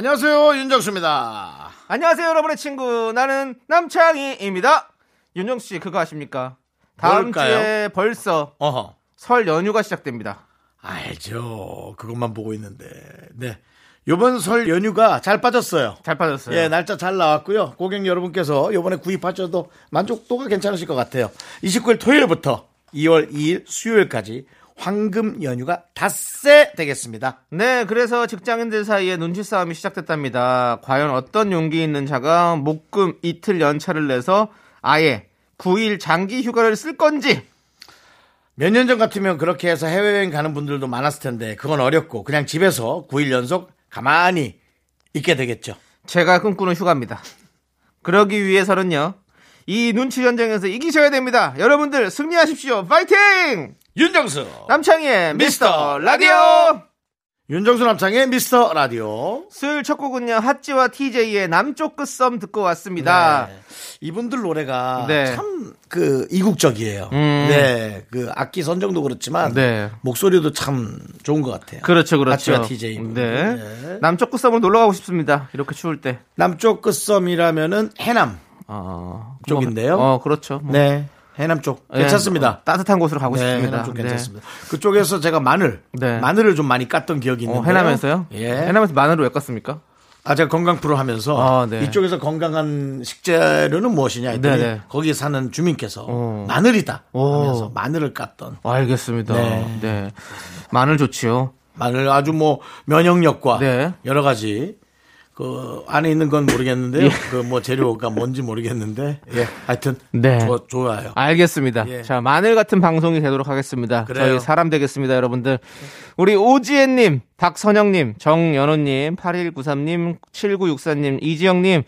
안녕하세요 윤정수입니다. 안녕하세요, 여러분의 친구. 나는 남창희입니다. 윤정수 씨, 그거 아십니까? 다음 뭘까요? 주에 벌써 어허. 설 연휴가 시작됩니다. 알죠. 그것만 보고 있는데. 네. 요번 설 연휴가 잘 빠졌어요. 잘 빠졌어요. 예, 날짜 잘 나왔고요. 고객 여러분께서 요번에 구입하셔도 만족도가 괜찮으실 것 같아요. 29일 토요일부터 2월 2일 수요일까지 황금 연휴가 닷새 되겠습니다. 네, 그래서 직장인들 사이에 눈치 싸움이 시작됐답니다. 과연 어떤 용기 있는 자가 목금 이틀 연차를 내서 아예 9일 장기 휴가를 쓸 건지 몇 년 전 같으면 그렇게 해서 해외여행 가는 분들도 많았을 텐데 그건 어렵고 그냥 집에서 9일 연속 가만히 있게 되겠죠. 제가 꿈꾸는 휴가입니다. 그러기 위해서는요. 이 눈치 전쟁에서 이기셔야 됩니다. 여러분들 승리하십시오. 파이팅! 윤정수 남창희의 미스터 라디오! 윤정수 남창의 미스터 라디오. 수요일 첫 곡은요. 핫지와 TJ의 남쪽 끝섬 듣고 왔습니다. 네. 이분들 노래가 네. 참 그 이국적이에요. 음. 네, 그 악기 선정도 그렇지만 네. 목소리도 참 좋은 것 같아요. 그렇죠, 그렇죠. 아치와 TJ. 네. 네. 남쪽 끝섬으로 놀러 가고 싶습니다. 이렇게 추울 때. 남쪽 끝섬이라면은 해남 어, 쪽인데요. 뭐, 어, 그렇죠. 뭐. 네, 해남 쪽 예, 괜찮습니다. 뭐 따뜻한 곳으로 가고 네, 싶습니다. 해남 쪽 네. 괜찮습니다. 그쪽에서 제가 마늘, 네. 마늘을 좀 많이 깠던 기억이 어, 있는데 해남에서요? 예. 해남에서 마늘을 왜 깠습니까? 아, 제가 건강 프로 하면서 아, 네. 이쪽에서 건강한 식재료는 무엇이냐 했더니 네, 네. 거기 사는 주민께서 어. 마늘이다 오. 하면서 마늘을 깠던 어, 알겠습니다. 네. 네. 마늘 좋지요. 마늘 아주 뭐 면역력과 네. 여러 가지 그 안에 있는 건 모르겠는데요. 예. 그뭐 재료가 뭔지 모르겠는데 예 하여튼 네. 좋- 좋아요. 알겠습니다. 예. 자, 마늘 같은 방송이 되도록 하겠습니다. 그래요. 저희 사람 되겠습니다, 여러분들. 우리 오지혜님, 박선영님, 정연호님, 8193님, 7964님, 이지영님,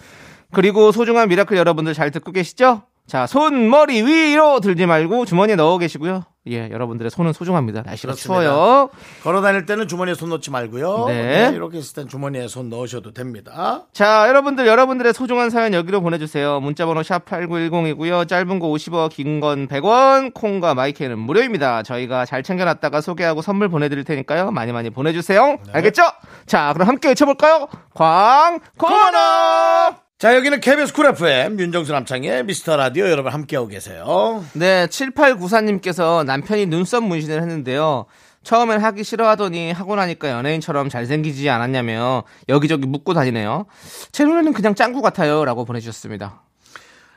그리고 소중한 미라클 여러분들 잘 듣고 계시죠? 자, 손, 머리 위로 들지 말고 주머니에 넣어 계시고요. 예, 여러분들의 손은 소중합니다. 날씨가 그렇습니다. 추워요. 걸어 다닐 때는 주머니에 손 넣지 말고요. 네. 네, 이렇게 있을 땐 주머니에 손 넣으셔도 됩니다. 자, 여러분들, 여러분들의 소중한 사연 여기로 보내주세요. 문자번호 샵8910이고요. 짧은 거 50원, 긴 건 100원, 콩과 마이크는 무료입니다. 저희가 잘 챙겨놨다가 소개하고 선물 보내드릴 테니까요. 많이 많이 보내주세요. 알겠죠? 자, 그럼 함께 외쳐볼까요? 광, 고마워! 자 여기는 KBS 쿨 FM 윤정수 남창희의 미스터 라디오 여러분 함께하고 계세요. 네, 7894님께서 남편이 눈썹 문신을 했는데요. 처음엔 하기 싫어하더니 하고 나니까 연예인처럼 잘생기지 않았냐며 여기저기 묻고 다니네요. 제 눈에는 그냥 짱구 같아요. 라고 보내주셨습니다.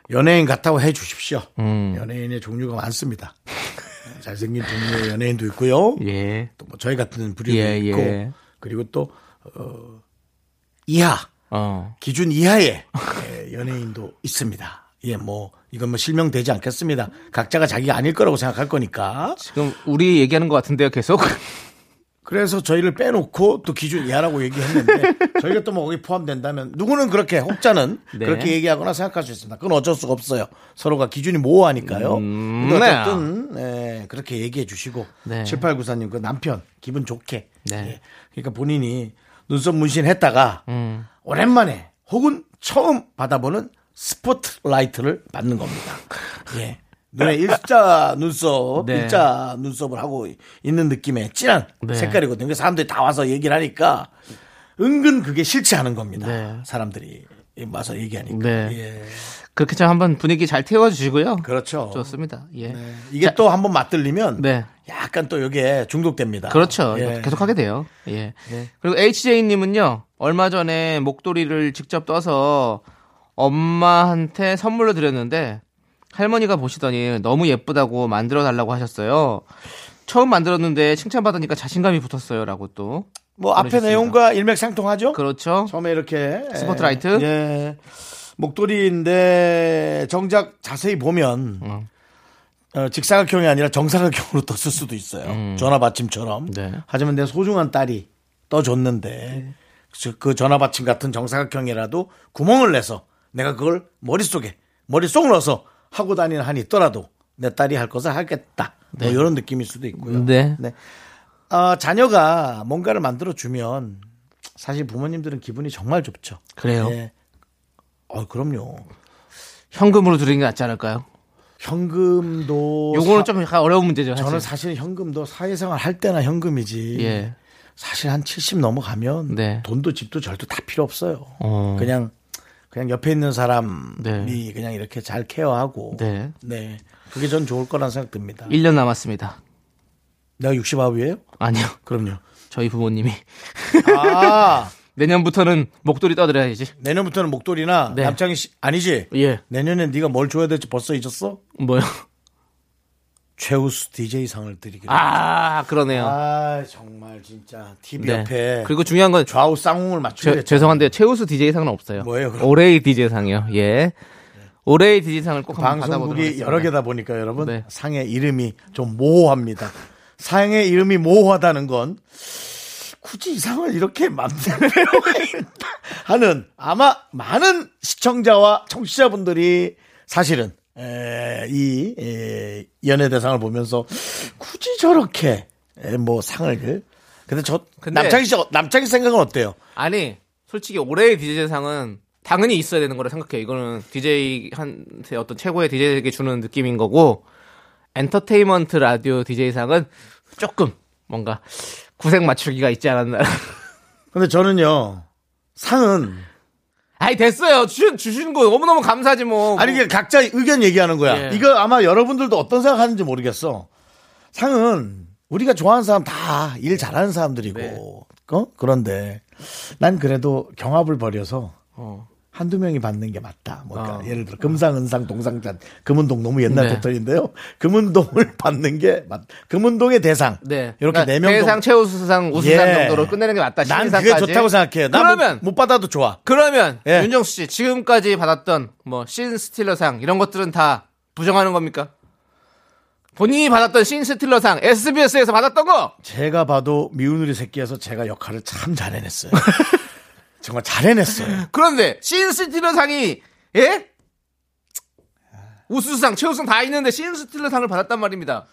연예인 같다고 해 주십시오. 음. 연예인의 종류가 많습니다. 잘생긴 종류의 연예인도 있고요. 예. 또 뭐 저희 같은 부류도 예, 있고 예. 그리고 또 어, 이하 어. 기준 이하의 예, 연예인도 있습니다. 예, 뭐 이건 뭐 실명되지 않겠습니다. 각자가 자기가 아닐 거라고 생각할 거니까. 지금 우리 얘기하는 것 같은데요, 계속. 그래서 저희를 빼놓고 또 기준 이하라고 얘기했는데 저희가 또 뭐 거기 포함된다면 누구는 그렇게 혹자는 네. 그렇게 얘기하거나 생각할 수 있습니다. 그건 어쩔 수가 없어요. 서로가 기준이 모호하니까요. 음, 근데 네. 어쨌든 예, 그렇게 얘기해 주시고 네. 7894님 그 남편 기분 좋게 네. 예, 그러니까 본인이 눈썹 문신했다가 음. 오랜만에 혹은 처음 받아보는 스포트라이트를 받는 겁니다. 예. 눈에 일자 눈썹, 네. 일자 눈썹을 하고 있는 느낌의 진한 네. 색깔이거든요. 사람들이 다 와서 얘기를 하니까 은근 그게 싫지 않은 겁니다. 네. 사람들이 와서 얘기하니까. 네. 예. 그렇게 좀 한번 분위기 잘 태워주시고요. 그렇죠. 좋습니다. 예. 네. 이게 또 한번 맞들리면 네. 약간 또 여기에 중독됩니다. 그렇죠. 예. 계속 하게 돼요. 예. 그리고 HJ님은요, 얼마 전에 목도리를 직접 떠서 엄마한테 선물로 드렸는데, 할머니가 보시더니 너무 예쁘다고 만들어 달라고 하셨어요. 처음 만들었는데 칭찬받으니까 자신감이 붙었어요. 라고 또. 뭐 앞에. 내용과 일맥상통하죠? 그렇죠. 처음에 이렇게 스포트라이트? 예. 목도리인데 정작 자세히 보면 음. 어, 직사각형이 아니라 정사각형으로 떴을 수도 있어요. 전화 받침처럼. 네. 하지만 내 소중한 딸이 떠줬는데 즉, 그 전화 받침 같은 정사각형이라도 구멍을 내서 내가 그걸 머릿속에 머릿속을 넣어서 하고 다니는 한이 있더라도 내 딸이 할 것을 하겠다. 뭐 이런 느낌일 수도 있고요. 네. 어, 자녀가 뭔가를 만들어 주면 사실 부모님들은 기분이 정말 좋죠. 그래요. 예. 어, 그럼요. 현금으로 드리는 게 낫지 않을까요? 현금도 요거는 사- 좀 약간 어려운 문제죠. 저는 사실. 사실 현금도 사회생활 할 때나 현금이지. 예. 사실 한 70 넘어가면 네. 돈도 집도 절도 다 필요 없어요. 어. 그냥 그냥 옆에 있는 사람이 네. 그냥 이렇게 잘 케어하고 네. 네. 그게 전 좋을 거란 생각 듭니다. 1년 남았습니다. 내가 69이에요? 아니요. 그럼요. 저희 부모님이 아, 내년부터는 목도리 떠드려야지. 내년부터는 목도리나 네. 남창희 씨 아니지? 예. 내년에 네가 뭘 줘야 될지 벌써 잊었어? 뭐요? 최우수 DJ 상을 드리기로. 아, 그러네요. 아, 정말 진짜 TV 네. 옆에 그리고 중요한 건 좌우 쌍웅을 맞추게 죄- 죄송한데 최우수 DJ상은 없어요. 뭐예요, 그럼? 올해의 DJ상이요. 예. 올해의 DJ상을 꼭 한번 받아보도록 하겠습니다. 여러 개다 보니까 여러분 네. 상의 이름이 좀 모호합니다. 상의 이름이 모호하다는 건 굳이 이 상을 이렇게 만들 있다 하는 아마 많은 시청자와 청취자분들이 사실은 에, 이 에, 연예 대상을 보면서 굳이 저렇게 에, 뭐 상을 근데 저 근데- 남창희 씨 남창희 생각은 어때요? 아니, 솔직히 올해의 DJ상은 당연히 있어야 되는 거라 생각해요. 이거는 DJ한테 어떤 최고의 DJ에게 주는 느낌인 거고, 엔터테인먼트 라디오 DJ상은 조금 뭔가 구색 맞추기가 있지 않았나. 근데 저는요 상은 아이, 됐어요. 주, 주시는 거 너무너무 감사하지 뭐. 아니 이게 각자 의견 얘기하는 거야. 예. 이거 아마 여러분들도 어떤 생각하는지 모르겠어. 상은 우리가 좋아하는 사람 다 일 잘하는 사람들이고, 네. 어? 그런데 난 그래도 경합을 벌여서 어. 한두 명이 받는 게 맞다. 뭐 그러니까 어. 예를 들어 금상, 은상, 동상잔, 금은동 너무 옛날 네. 패턴인데요. 금은동을 받는 게 맞. 금은동의 대상. 네. 이렇게 그러니까 네 명. 대상, 최우수상, 우수상 예. 정도로 끝내는 게 맞다. 난 신인상까지. 그게 좋다고 생각해요. 난 그러면 못, 못 받아도 좋아. 그러면 예. 윤정수 씨 지금까지 받았던 뭐 신 스틸러상 이런 것들은 다 부정하는 겁니까? 본인이 받았던 신 스틸러상 SBS에서 받았던 거 제가 봐도 미운 우리 새끼여서 제가 역할을 참 잘 해냈어요. 정말 잘 해냈어요. 그런데 신스틸러상이 예? 우수상, 최우수상 다 있는데 신스틸러상을 받았단 말입니다.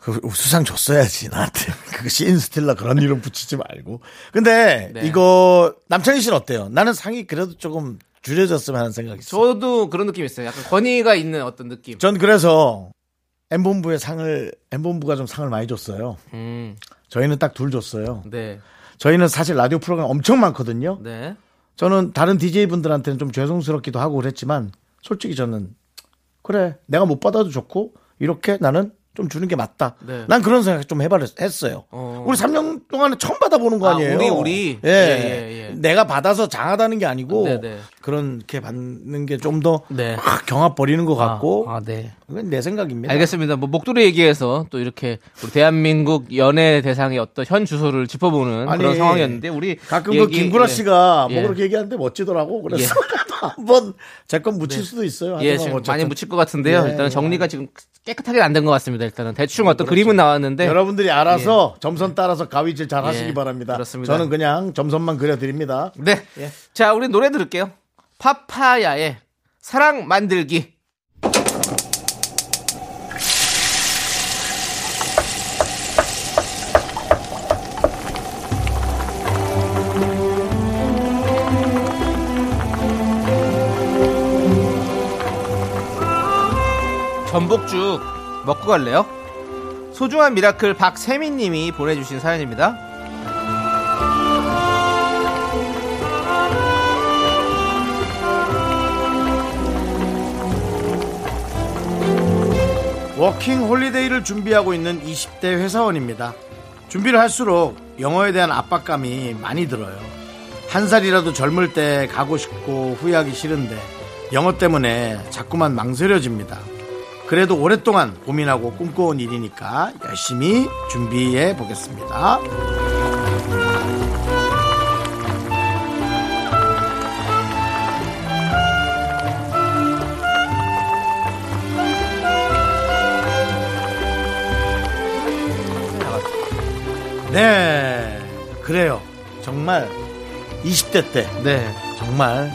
그 우수상 줬어야지 나한테. 그 신스틸러 그런 이름 붙이지 말고. 근데 네. 이거 남창희 씨는 어때요? 나는 상이 그래도 조금 줄여졌으면 하는 생각이 있어요. 저도 그런 느낌 있어요. 약간 권위가 있는 어떤 느낌. 전 그래서 M본부에 상을 M본부가 좀 상을 많이 줬어요. 음, 저희는 딱 둘 줬어요. 네, 저희는 사실 라디오 프로그램 엄청 많거든요. 네. 저는 다른 DJ 분들한테는 좀 죄송스럽기도 하고 그랬지만 솔직히 저는 그래 내가 못 받아도 좋고 이렇게 나는 좀 주는 게 맞다. 네. 난 그런 생각 좀 해봤어요. 어. 우리 3년 동안에 처음 받아보는 거 아, 아니에요? 우리, 우리? 예. 예, 예, 예. 내가 받아서 장하다는 게 아니고 네, 네. 그렇게 받는 게 좀더 네. 경합 벌이는 것 같고 아, 아, 네. 그건 내 생각입니다. 알겠습니다. 뭐 목도리 얘기해서 또 이렇게 우리 대한민국 연예 대상의 어떤 현 주소를 짚어보는 아니, 그런 상황이었는데 우리 가끔 그 얘기- 김구라 예. 씨가 예. 뭐 그렇게 얘기하는데 멋지더라고. 그래서 한번 제건 묻힐 수도 있어요. 예, 지금 어쨌든. 많이 묻힐 것 같은데요. 예, 일단은 정리가 지금 깨끗하게 안 된 것 같습니다. 일단은 대충 어떤 그림은 나왔는데 여러분들이 알아서 점선 따라서 가위질 잘 하시기 예, 바랍니다. 그렇습니다. 저는 그냥 점선만 그려드립니다. 네. 자, 우리 노래 들을게요. 파파야의 사랑 만들기. 전복죽 먹고 갈래요? 소중한 미라클 박세민 님이 보내주신 사연입니다. 워킹 홀리데이를 준비하고 있는 20대 회사원입니다. 준비를 할수록 영어에 대한 압박감이 많이 들어요. 한 살이라도 젊을 때 가고 싶고 후회하기 싫은데 영어 때문에 자꾸만 망설여집니다. 그래도 오랫동안 고민하고 꿈꿔온 일이니까 열심히 준비해 보겠습니다. 네, 그래요. 정말 20대 때 네. 정말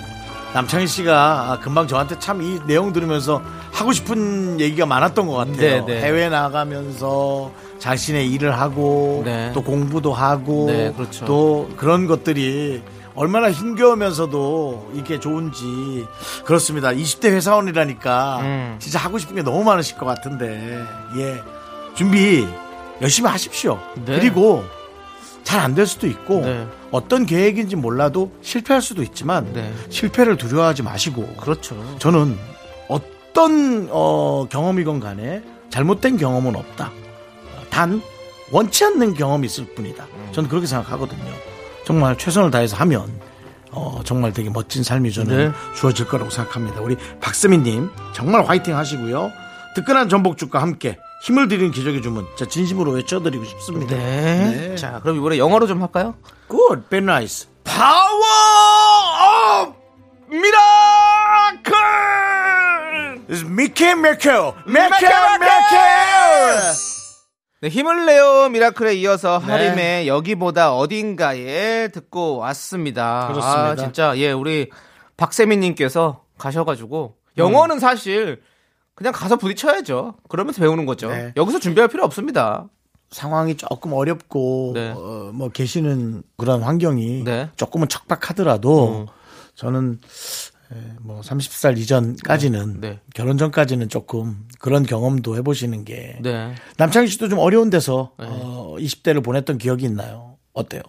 남창희 씨가 금방 저한테 참 이 내용 들으면서 하고 싶은 얘기가 많았던 것 같아요. 네, 네. 해외 나가면서 자신의 일을 하고 네. 또 공부도 하고 네, 그렇죠. 또 그런 것들이 얼마나 힘겨우면서도 이게 좋은지 그렇습니다. 20대 회사원이라니까 음. 진짜 하고 싶은 게 너무 많으실 것 같은데 예 준비 열심히 하십시오. 네. 그리고 잘 안 될 수도 있고 네. 어떤 계획인지 몰라도 실패할 수도 있지만 네. 실패를 두려워하지 마시고 그렇죠. 저는 어 떤 어, 경험이건 간에 잘못된 경험은 없다. 단 원치 않는 경험이 있을 뿐이다. 저는 그렇게 생각하거든요. 정말 최선을 다해서 하면 어, 정말 되게 멋진 삶이 저는 네. 주어질 거라고 생각합니다. 우리 박세민님 정말 화이팅 하시고요. 뜨끈한 전복죽과 함께 힘을 드리는 기적의 주문 자 진심으로 외쳐드리고 싶습니다. 네. 네. 자, 그럼 이번에 영어로 좀 할까요? Good, very nice. Power up mira Mickey miracle, miracle, miracle. 네, 힘을 내요 미라클에 이어서 네. 하림의 여기보다 어딘가에 듣고 왔습니다. 그렇습니다. 아, 진짜 예, 우리 박세민님께서 가셔가지고 영어는 사실 그냥 가서 부딪혀야죠. 그러면서 배우는 거죠. 네. 여기서 준비할 필요 없습니다. 상황이 조금 어렵고 네. 어, 뭐 계시는 그런 환경이 네. 조금은 척박하더라도 음. 저는 에, 뭐 30살 이전까지는 네. 네. 결혼 전까지는 조금 그런 경험도 해보시는 게 네. 남창희 씨도 좀 어려운 데서 어, 20대를 보냈던 기억이 있나요? 어때요?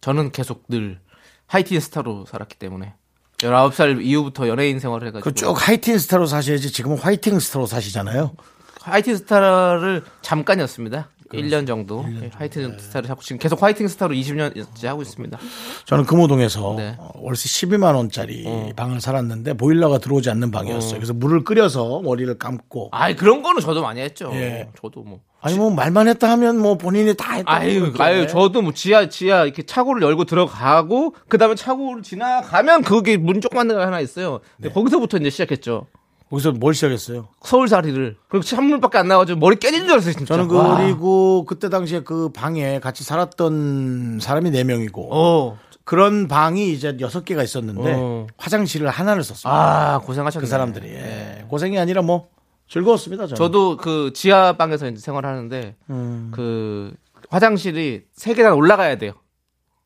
저는 계속 늘 하이틴 스타로 살았기 때문에 19살 이후부터 연예인 생활을 해가지고 그 쭉 하이틴 스타로 사셔야지 지금은 화이팅 스타로 사시잖아요. 하이틴 스타를 잠깐이었습니다. 1년 정도. 예, 하이틴 스타를 자꾸 지금 계속 화이팅 스타로 20년째 하고 있습니다. 저는 금호동에서 네. 어, 월세 12만 원짜리 방을 살았는데 보일러가 들어오지 않는 방이었어요. 그래서 물을 끓여서 머리를 감고 아이 그런 거는 저도 많이 했죠. 예. 저도 뭐. 아니 뭐 말만 했다 하면 뭐 본인이 다 했다. 아유, 아유, 저도 뭐 지하 지하 이렇게 차고를 열고 들어가고 그다음에 차고를 지나가면 그게 문 조그만 데가 하나 있어요. 근데 거기서부터 이제 시작했죠. 거기서 뭘 시작했어요? 서울살이를. 그리고 찬물밖에 안 나와가지고 머리 깨진 줄 알았어요, 진짜. 저는 와. 그리고 그때 당시에 그 방에 같이 살았던 사람이 네 명이고 어. 그런 방이 이제 여섯 개가 있었는데 어. 화장실을 하나를 썼습니다. 아, 고생하셨네. 그 사람들이 예. 고생이 아니라 뭐 즐거웠습니다. 저는. 저도 그 지하방에서 이제 생활하는데 음. 그 화장실이 세 계단 올라가야 돼요.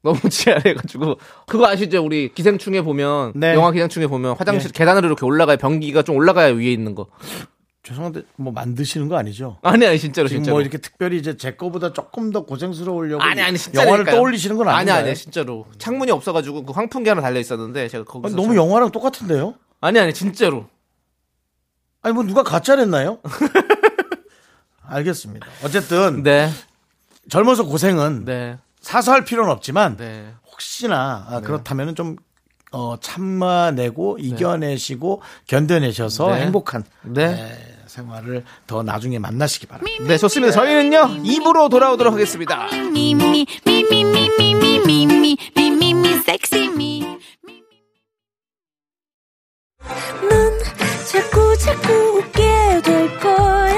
너무 지하래가지고 그거 아시죠? 우리 기생충에 보면 네. 영화 기생충에 보면 화장실 계단으로 이렇게 올라가야 변기가 좀 올라가야 위에 있는 거. 죄송한데 뭐 만드시는 거 아니죠? 아니 아니 진짜로 지금 진짜로. 뭐 이렇게 특별히 이제 제 거보다 조금 더 고생스러우려고 아니 아니 진짜 영화를 떠올리시는 건 아니 아닌가요? 아니 진짜로 창문이 없어가지고 그 황풍기 하나 달려 있었는데 제가 거기서 아니, 너무 참- 영화랑 똑같은데요? 아니 아니 진짜로 아니 뭐 누가 가짜냈나요? 알겠습니다. 어쨌든 네 젊어서 고생은 네, 사소할 필요는 없지만 네. 혹시나 아, 네. 그렇다면 좀 어, 참아내고 네. 이겨내시고 견뎌내셔서 네. 행복한 생활을 더 나중에 만나시기 바랍니다. 네, 좋습니다. 저희는요, 입으로 돌아오도록 하겠습니다. 자꾸 자꾸 웃게 될 거야.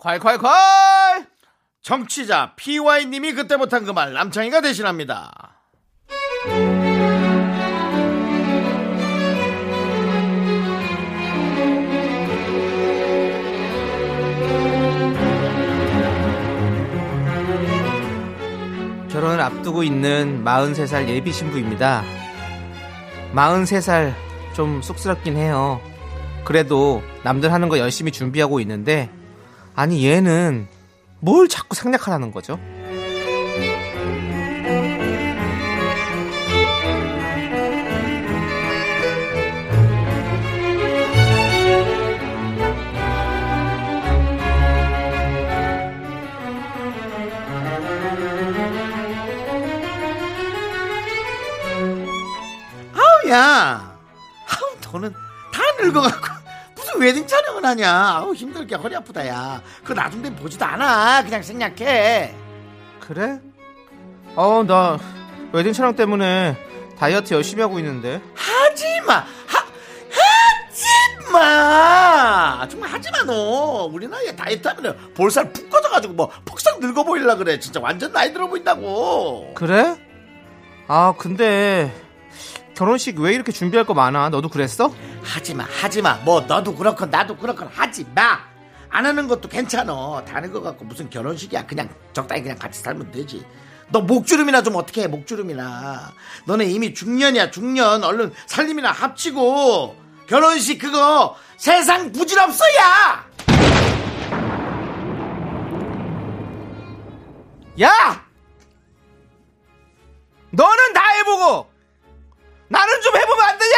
콸콸콸! 정치자 PY님이 그때 못한 그 말 남창희가 대신합니다. 결혼을 앞두고 있는 43살 예비 신부입니다. 43살 좀 쑥스럽긴 해요. 그래도 남들 하는 거 열심히 준비하고 있는데 아니 얘는 뭘 자꾸 생략하라는 거죠? 웨딩 촬영을 하냐? 아우 힘들게 허리 아프다 야. 그거 나중 되면 보지도 않아. 그냥 생략해. 그래? 어, 나 웨딩 촬영 때문에 다이어트 열심히 하고 있는데. 하지마! 하, 하지마! 정말 하지마 너. 우리 나이에 다이어트 하면 볼살 푹 꺼져가지고 뭐 폭삭 늙어 보이려 그래. 진짜 완전 나이 들어 보인다고. 그래? 아, 근데 결혼식 왜 이렇게 준비할 거 많아? 너도 그랬어? 하지마 하지마. 뭐 너도 그렇건 나도 그렇건 하지마. 안 하는 것도 괜찮아. 다른 거 갖고 무슨 결혼식이야. 그냥 적당히 그냥 같이 살면 되지. 너 목주름이나 좀 어떻게 해 목주름이나. 너네 이미 중년이야 중년. 얼른 살림이나 합치고. 결혼식 그거 세상 부질없어야! 야! 너는 다 해보고 나는 좀 해보면 안 되냐?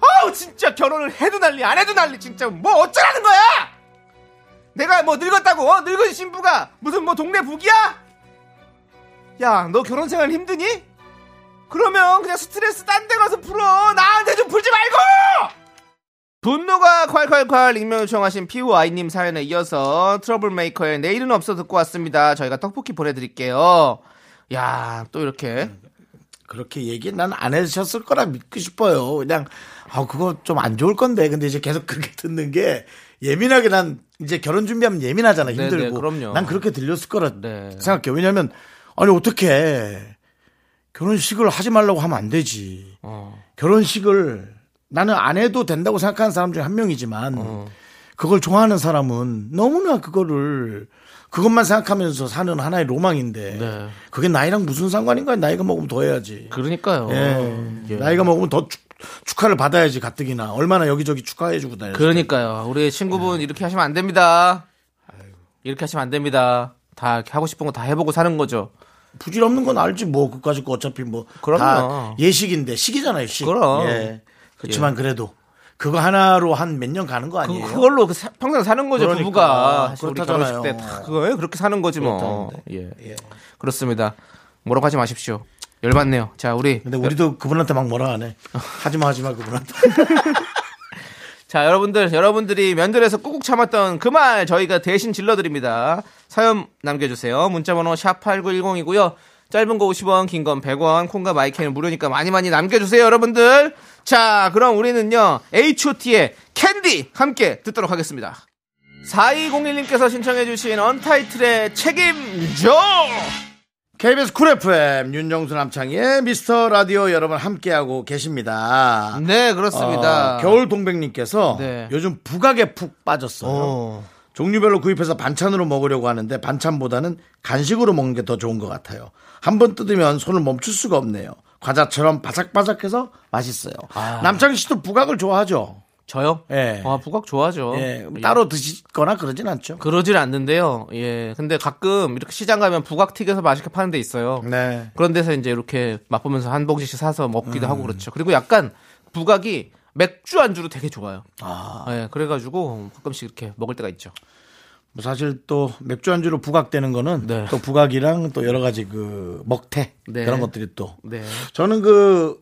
어우 진짜 결혼을 해도 난리 안 해도 난리 진짜 뭐 어쩌라는 거야? 내가 뭐 늙었다고 어? 늙은 신부가 무슨 뭐 동네 북이야? 야 너 결혼 생활 힘드니? 그러면 그냥 스트레스 딴 데 가서 풀어 나한테 좀 풀지 말고 분노가 콸콸콸 익명 요청하신 PUI님 사연에 이어서 트러블메이커의 내일은 없어 듣고 왔습니다. 저희가 떡볶이 보내드릴게요. 야, 또 이렇게. 그렇게 얘기 난안 하셨을 거라 믿고 싶어요. 그냥 아 그거 좀 안 좋을 건데. 근데 이제 계속 그렇게 듣는 게 예민하게 난 이제 결혼 준비하면 예민하잖아. 네, 힘들고. 네, 그럼요. 난 그렇게 들렸을 거라 네. 생각해요. 왜냐면 아니 어떻게 결혼식을 하지 말라고 하면 안 되지. 어, 결혼식을 나는 안 해도 된다고 생각하는 사람 중에 한 명이지만 어. 그걸 좋아하는 사람은 너무나 그거를 그것만 생각하면서 사는 하나의 로망인데 네. 그게 나이랑 무슨 상관인가 나이가 먹으면 더 해야지 그러니까요. 예. 예. 나이가 먹으면 더 축, 축하를 받아야지 가뜩이나 얼마나 여기저기 축하해주고 다녔어 그러니까요. 우리 친구분 이렇게 하시면 안 됩니다. 이렇게 하시면 안 됩니다. 다 하고 싶은 거 다 해보고 사는 거죠. 부질없는 건 알지 뭐 그까짓 거 어차피 뭐. 다 예식인데 식이잖아요 식 그럼. 예. 그렇지만 그래도 그거 하나로 한 몇 년 가는 거 그, 아니에요 그 걸로 그 사- 평생 사는 거죠, 그러니까. 부부가. 그렇다잖아요. 결혼식 때다 그거예요. 그렇게 사는 거지 뭐. 예. 예. 그렇습니다. 뭐라고 하지 마십시오. 열받네요. 자, 우리 근데 우리도 그분한테 막 뭐라 하네 하지마 하지마 그분한테 자, 여러분들, 여러분들이 면들에서 꾹꾹 참았던 그 말 저희가 대신 질러드립니다. 사연 남겨주세요. 문자번호 샵 8910이고요. 짧은 거 50원, 긴 건 100원, 콩과 마이크는 무료니까 많이 많이 남겨주세요, 여러분들. 자, 그럼 우리는요, H.O.T의 캔디 함께 듣도록 하겠습니다. 4201님께서 신청해주신 언타이틀의 책임져! KBS 쿨 FM 윤정수 남창희의 미스터 라디오 여러분 함께하고 계십니다 네, 그렇습니다. 어, 겨울 동백님께서 네. 요즘 부각에 푹 빠졌어요 어. 종류별로 구입해서 반찬으로 먹으려고 하는데 반찬보다는 간식으로 먹는 게 더 좋은 것 같아요. 한 번 뜯으면 손을 멈출 수가 없네요. 과자처럼 바삭바삭해서 맛있어요. 남창희 씨도 부각을 좋아하죠? 저요? 예. 아, 부각 좋아하죠. 예, 예. 따로 드시거나 그러진 않죠. 그러질 않는데요. 예. 근데 가끔 이렇게 시장 가면 부각 튀겨서 맛있게 파는 데 있어요. 네. 그런 데서 이제 이렇게 맛보면서 한 봉지씩 사서 먹기도 하고 그렇죠. 그리고 약간 부각이 맥주 안주로 되게 좋아요. 아, 예. 그래가지고 가끔씩 이렇게 먹을 때가 있죠. 뭐 사실 또 맥주 안주로 부각되는 거는 네. 또 부각이랑 또 여러 가지 그 먹태 네. 그런 것들이 또 네. 저는 그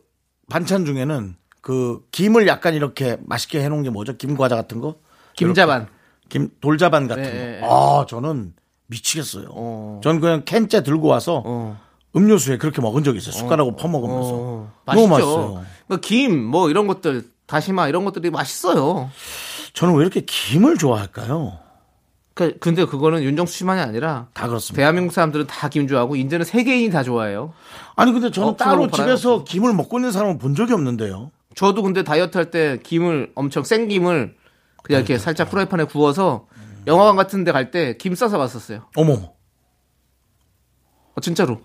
반찬 중에는 그 김을 약간 이렇게 맛있게 해놓은 게 뭐죠? 김 과자 같은 거? 김자반. 김 돌자반 같은 예, 거. 예, 예. 아, 저는 미치겠어요. 어. 전 그냥 캔째 들고 와서 어. 음료수에 그렇게 먹은 적이 있어요. 숟가락으로 퍼먹으면서. 어. 너무 맛있죠. 맛있어요. 그러니까 김, 뭐 이런 것들, 다시마 이런 것들이 맛있어요. 저는 왜 이렇게 김을 좋아할까요? 그 근데 그거는 윤정수 씨만이 아니라 다 그렇습니다. 대한민국 사람들은 다 김 좋아하고 인제는 세계인이 다 좋아해요. 아니 근데 저는 어, 따로? 집에서 김을 먹고 있는 사람을 본 적이 없는데요. 저도 근데 다이어트 할 때 김을 엄청 생 김을 그냥 이렇게 살짝 프라이팬에 구워서 영화관 같은 데 갈 때 김 싸서 갔었어요. 어머머 어, 진짜로.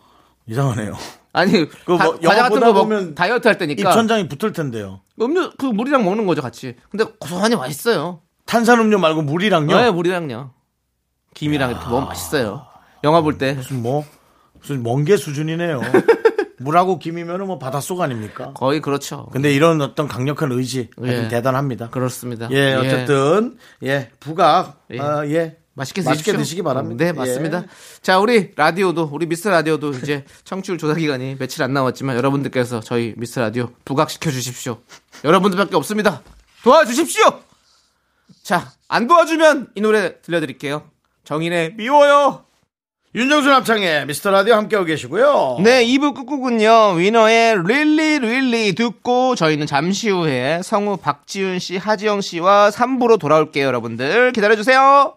이상하네요. 아니, 그 다- 뭐 과자 같은 거 먹, 보면 다이어트 할 때니까 입천장이 붙을 텐데요. 음료 그 물이랑 먹는 거죠, 같이. 근데 고소하니 맛있어요. 탄산음료 말고 물이랑요. 네, 물이랑요. 김이랑 이렇게 먹으면 맛있어요. 영화 볼 때. 무슨 뭐 무슨 먼게 수준이네요. 물하고 김이면은 뭐 바닷속 아닙니까? 거의 그렇죠. 근데 이런 어떤 강력한 의지 예. 대단합니다. 그렇습니다. 예, 어쨌든 예 부각 예. 아, 예 맛있게 맛있게. 드시기 바랍니다. 네, 맞습니다. 예. 자, 우리 라디오도, 우리 미스 라디오도 이제 청취율 조사 기간이 며칠 안 남았지만 여러분들께서 저희 미스 라디오 부각시켜 주십시오. 여러분들밖에 없습니다. 도와주십시오! 자, 안 도와주면 이 노래 들려드릴게요. 정인의 미워요! 윤정수 남창희의 미스터 라디오 함께하고 계시고요. 네, 2부 끝곡은요, 위너의 릴리 릴리 듣고 저희는 잠시 후에 성우 박지윤 씨, 하지영 씨와 3부로 돌아올게요, 여러분들. 기다려 주세요!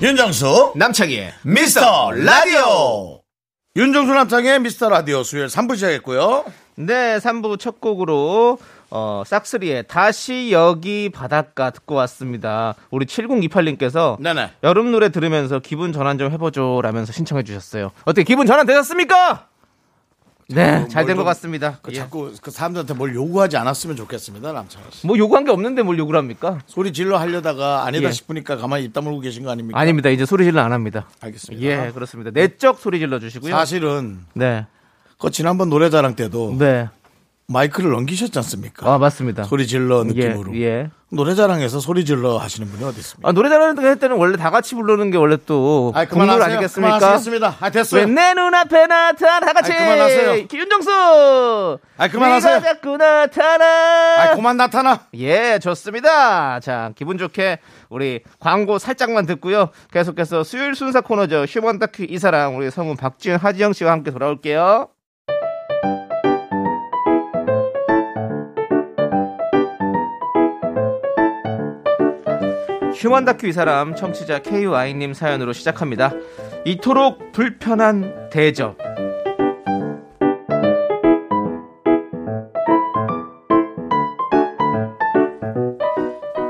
윤정수 남창희의 미스터 라디오. 윤정수 남창의 미스터 라디오 수요일 3부 시작했고요. 네, 3부 첫 곡으로 어, 싹스리의 다시 여기 바닷가 듣고 왔습니다. 우리 7028님께서 네네. 여름 노래 들으면서 기분 전환 좀 해보죠 라면서 신청해 주셨어요. 어떻게 기분 전환 되셨습니까? 네, 잘 된것 좀- 같습니다. 그 예. 자꾸 그 사람들한테 뭘 요구하지 않았으면 좋겠습니다, 남창희 씨. 뭐 요구한 게 없는데 뭘 요구를 합니까? 소리 질러 하려다가 아니다 예. 싶으니까 가만히 입 다물고 계신 거 아닙니까? 아닙니다. 이제 소리 질러 안 합니다. 알겠습니다. 예, 그렇습니다. 내적 소리 질러 주시고요. 사실은 네, 그 지난번 노래자랑 때도 네. 마이크를 넘기셨지 않습니까? 아, 맞습니다. 소리 질러 예, 느낌으로. 예. 노래자랑에서 소리 질러 하시는 분이 어디 있습니까? 아, 노래 잘하는 때는 원래 다 같이 부르는 게 원래 또 아, 국룰 그만하세요. 아니겠습니까? 그만하시겠습니다. 아, 됐어요. 왜내 눈앞에 나타나 다 같이 아이, 그만하세요. 윤정수 아이, 그만하세요. 네가 자꾸 나타나 아, 그만 나타나. 예 좋습니다 자 기분 좋게 우리 광고 살짝만 듣고요 계속해서 수요일 순사 코너죠 휴먼 다큐 이 사람 우리 성우 박지현 하지영 씨와 함께 돌아올게요 휴먼 다큐 이 사람 청취자 KY님 사연으로 시작합니다. 이토록 불편한 대접.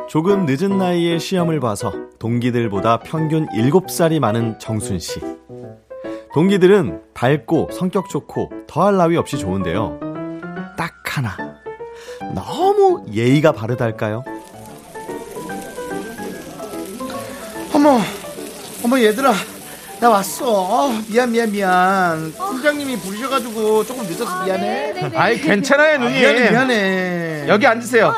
조금 늦은 나이에 시험을 봐서 동기들보다 평균 7살이 많은 정순 씨. 동기들은 밝고 성격 좋고 더할 나위 없이 좋은데요. 딱 하나. 너무 예의가 바르달까요? 어머, 어머 얘들아, 나 왔어. 어, 미안, 미안, 미안. 팀장님이 부르셔가지고 조금 늦어서 미안해. 아이 괜찮아요 누님. 미안해, 미안해. 여기 앉으세요.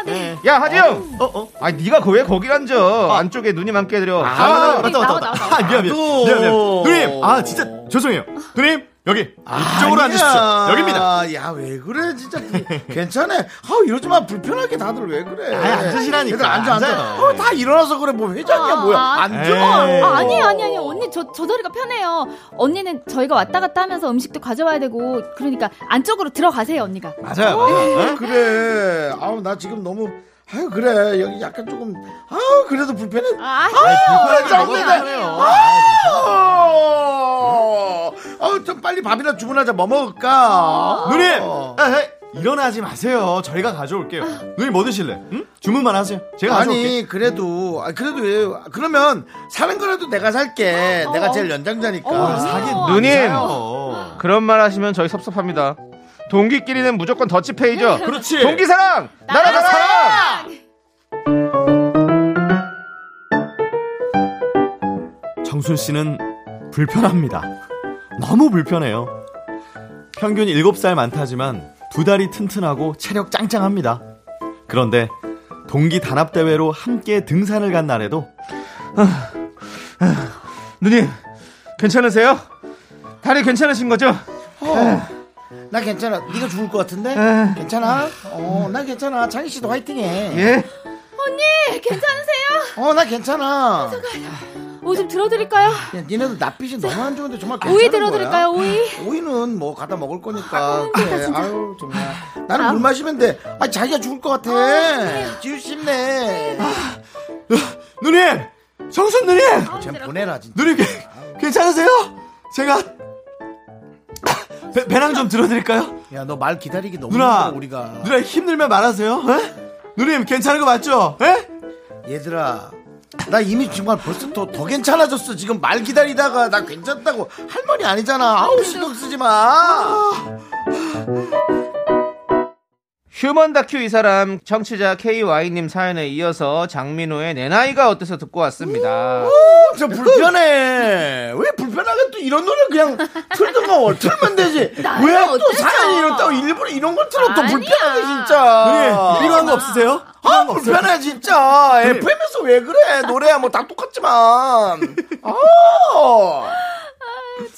야 하지영. 어 어. 아 네가 그 왜 거기 앉아? 안쪽에 누님 함께 해드려. 아, 맞다, 맞다, 맞다. 아, 미안, 미안. 또. 미안, 미안. 누님, 아, 진짜 죄송해요. 누님, 여기. 이쪽으로 아니야. 앉으십시오. 여기입니다. 야, 왜 그래, 진짜. 불- 괜찮아. 아, 이러지 마. 불편하게 다들 왜 그래. 아이, 앉으시라니까. 얘들 앉아, 앉아. 어, 다 일어나서 그래. 뭐 회장이야, 뭐야. 아, 앉아. 에이. 아, 아니에요, 아니, 아니에요. 언니, 저, 저 자리가 편해요. 언니는 저희가 왔다 갔다 하면서 음식도 가져와야 되고, 그러니까 안쪽으로 들어가세요, 언니가. 맞아요, 맞아요. 아, 그래. 아우, 나 지금 너무. 아유, 그래. 여기 약간 조금. 아우, 그래도 불편해. 아, 아유, 불편하게 아우, 아우, 좀 빨리 밥이나 주문하자. 뭐 먹을까? 누님! 어. 아, 아, 일어나지 마세요. 저희가 가져올게요. 누님 뭐 드실래? 응? 주문만 하세요. 제가 가져올게요. 아니 그래도 아, 그래도 왜 그러면 사는 거라도 내가 살게 내가 제일 연장자니까 어, 사긴 어, 누님. 그런 말 하시면 저희 섭섭합니다. 동기끼리는 무조건 더치페이죠. 그렇지. 동기 사랑, 나라 사랑. 정순 씨는 불편합니다. 너무 불편해요. 평균 7살 많다지만 두 다리 튼튼하고 체력 짱짱합니다. 그런데 동기 단합 대회로 함께 등산을 간 날에도 누님 괜찮으세요? 다리 괜찮으신 거죠? 어, 나 괜찮아. 네가 죽을 것 같은데? 괜찮아? 어 나 괜찮아. 창희 씨도 화이팅해. 예. 언니, 괜찮으세요? 어 나 괜찮아. 오이 좀 들어드릴까요? 야, 니네도 낯빛이 너무 안 좋은데 정말 괜찮은 오이 거야? 들어드릴까요, 오이? 오이는 뭐 갖다 먹을 거니까. 그래. 아유 정말. 나는 물 마시면 돼 아 자기가 죽을 것 같아. 지우 싶네. 누님! 정순 누님! 좀 보내라 진짜. 누님 괜- 괜찮으세요? 제가 배, 배낭 좀 들어드릴까요? 야, 너 말 기다리기 너무 누나, 힘들어, 우리가. 누나 힘들면 말하세요. 에? 누님 괜찮은 거 맞죠? 에? 얘들아. 나 이미 정말 벌써 더, 더 괜찮아졌어. 지금 말 기다리다가 나 괜찮다고 할머니 아니잖아. 아우, 신경 쓰지 마. 휴먼 다큐 이 사람 청취자 KY님 사연에 이어서 장민호의 내 나이가 어때서 듣고 왔습니다. 저 불편해. 왜 불편하게 또 이런 노래 그냥 틀든가 틀면 되지. 왜 또? 사연이 이렇다고 일부러 이런 걸 틀어 또. 불편하게 진짜. 누님 필요한 거 없으세요? 아 불편해 진짜. FM에서 왜 그래? 노래야 뭐 다 똑같지만. 아.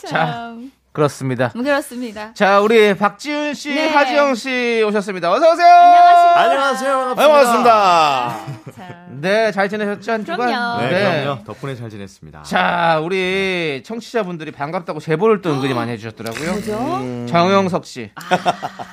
참. 그렇습니다. 음, 그렇습니다. 자, 우리 박지훈 씨, 네. 하지영 씨 오셨습니다. 어서 오세요. 안녕하세요. 안녕하세요. 반갑습니다. 참. 네, 잘 지내셨죠 한 주간? 그럼요. 네, 그럼요. 덕분에 잘 지냈습니다. 자, 우리 청취자분들이 반갑다고 제보를 또 은근히 많이 해주셨더라고요. 뭐죠? 음. 정영석 씨.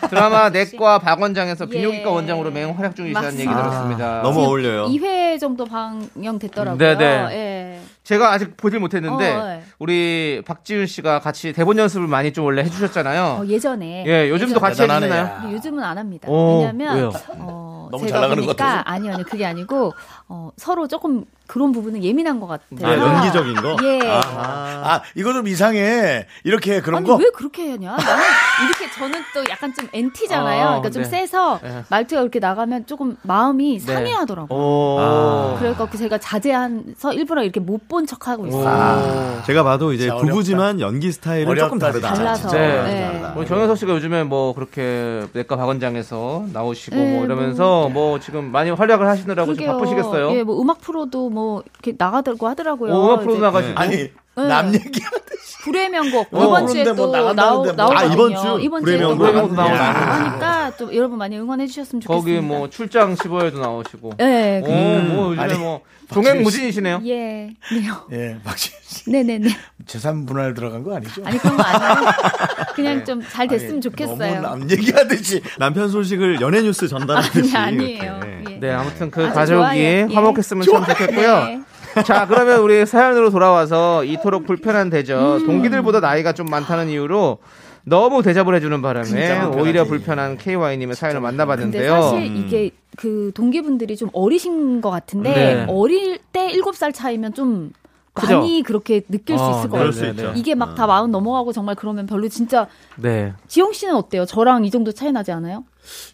드라마 내과 박원장에서 예. 비뇨기과 원장으로 매우 활약 중이시다는. 얘기 들었습니다. 너무 어울려요. 2회 정도 방영됐더라고요. 네네. 예. 제가 아직 보질 못했는데 어, 네. 우리 박지훈 씨가 같이 대본 연습을 많이 좀 원래 해주셨잖아요. 어, 예전에. 예, 요즘도 같이 해주시나요? 야. 근데 요즘은 안 합니다. 오, 왜냐면 왜요? 어, 너무 제가 잘 나가는 것 보니까 같아서? 아니요, 아니요. 그게 아니고 어, 서로 조금 그런 부분은 예민한 것 같아요. 아, 연기적인 거? 예. 아 이거 좀 이상해. 이렇게 그런 아니 거. 왜 그렇게 하냐? 나는 이렇게 저는 또 약간 좀 NT잖아요. 아, 그러니까 좀 네. 세서 네. 말투가 그렇게 나가면 조금 마음이 네. 상해하더라고요. 오. 그래서 제가 자제해서 일부러 이렇게 못 본 척하고 있어요. 오. 제가 봐도 이제. 부부지만 연기 스타일은 조금 어렵다, 다르다. 달라서. 네. 네. 우리 정현석 씨가 요즘에 뭐 그렇게 내과 박원장에서 나오시고 네, 뭐 이러면서 뭐 지금 많이 활약을 하시느라고. 바쁘시겠어요. 예, 뭐 음악 프로도 뭐 이렇게 나가더라고 하더라고요. 프로 이제 나가시고. 아니 남 얘기하듯이. 불의 명곡 어, 이번 주에 뭐 또 나간다는데 나오, 뭐. 나오거든요. 아, 이번 주 이번 불의 주에 또 명곡 나가고 나오나요? 하니까 또 여러분 많이 응원해 주셨으면 좋겠습니다. 거기 뭐 출장 15회도 나오시고. 예, 오, 그, 뭐 요즘에 아니, 뭐 종횡무진이시네요. 예, 네요. 예, 박진 씨. 네 네 네. 재산 분할 들어간 거 아니죠? 아니 그런 거 아니에요. 그냥 좀잘 됐으면 아니, 좋겠어요. 너무 남 얘기하듯이. 남편 소식을 연예 뉴스 전달하듯이. 아니, 아니에요. 예. 네, 아무튼 그 가족이. 예. 화목했으면 참 좋겠고요. 네. 자, 그러면 우리 사연으로 돌아와서 이토록 불편한 대접, 음. 동기들보다 나이가 좀 많다는 이유로 너무 대접을 해주는 바람에. 오히려 불편한 KY님의 사연을 만나봤는데요. 사실 이게 그 동기분들이 좀 어리신 것 같은데 네. 어릴 때 7살 차이면 좀 그죠? 많이 그렇게 느낄 수 어, 있을 것 그럴 같아요. 수 있죠. 이게 막다 마흔 넘어가고 정말 그러면 별로 진짜 네. 지영 씨는 어때요? 저랑 이 정도 차이 나지 않아요?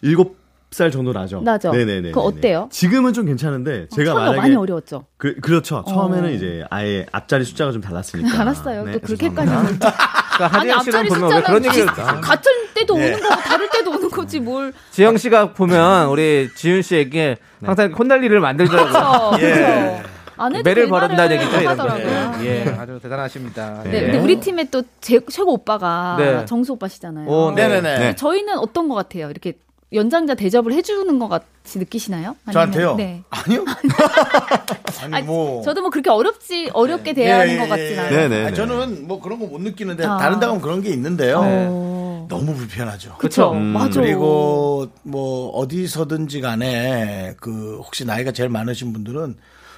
일곱 살 정도 나죠. 나죠? 네네네. 그거 어때요? 지금은 좀 괜찮은데 제가 처음에 만약에 많이 어려웠죠. 그, 그렇죠. 처음에는 어. 이제 아예 앞자리 숫자가 좀 달랐으니까. 알았어요. 네, 또 그렇게까지. 그러니까 아니 앞자리 보면 왜 그런 숫자는 얘기를 지- 같은 때도 네. 오는 거고 다를 때도 오는 거지 뭘. 지영 씨가 보면 우리 지윤 씨에게 네. 항상 혼날 일을 만들더라고요. 그렇죠. 예. 그렇죠. 매를 말을 얘기죠, 이런 거. 하더라고요. 예, 아주 대단하십니다. 네, 예. 근데 우리 팀의 또 제, 최고 오빠가 네. 정수 오빠시잖아요. 오, 네. 네네네. 네. 저희는 어떤 것 같아요? 이렇게 연장자 대접을 해주는 것 같이 느끼시나요? 아니면- 저한테요? 네. 아니요. 아니, 아니, 뭐. 저도 뭐 그렇게 어렵지 어렵게 대하는 것 같진 않아요. 네, 네. 아니, 저는 뭐 그런 거 못 느끼는데 아. 다른 데 가면 그런 게 있는데요. 어. 너무 불편하죠. 그쵸. 음. 맞아. 그리고 뭐 어디서든지 간에 그 혹시 나이가 제일 많으신 분들은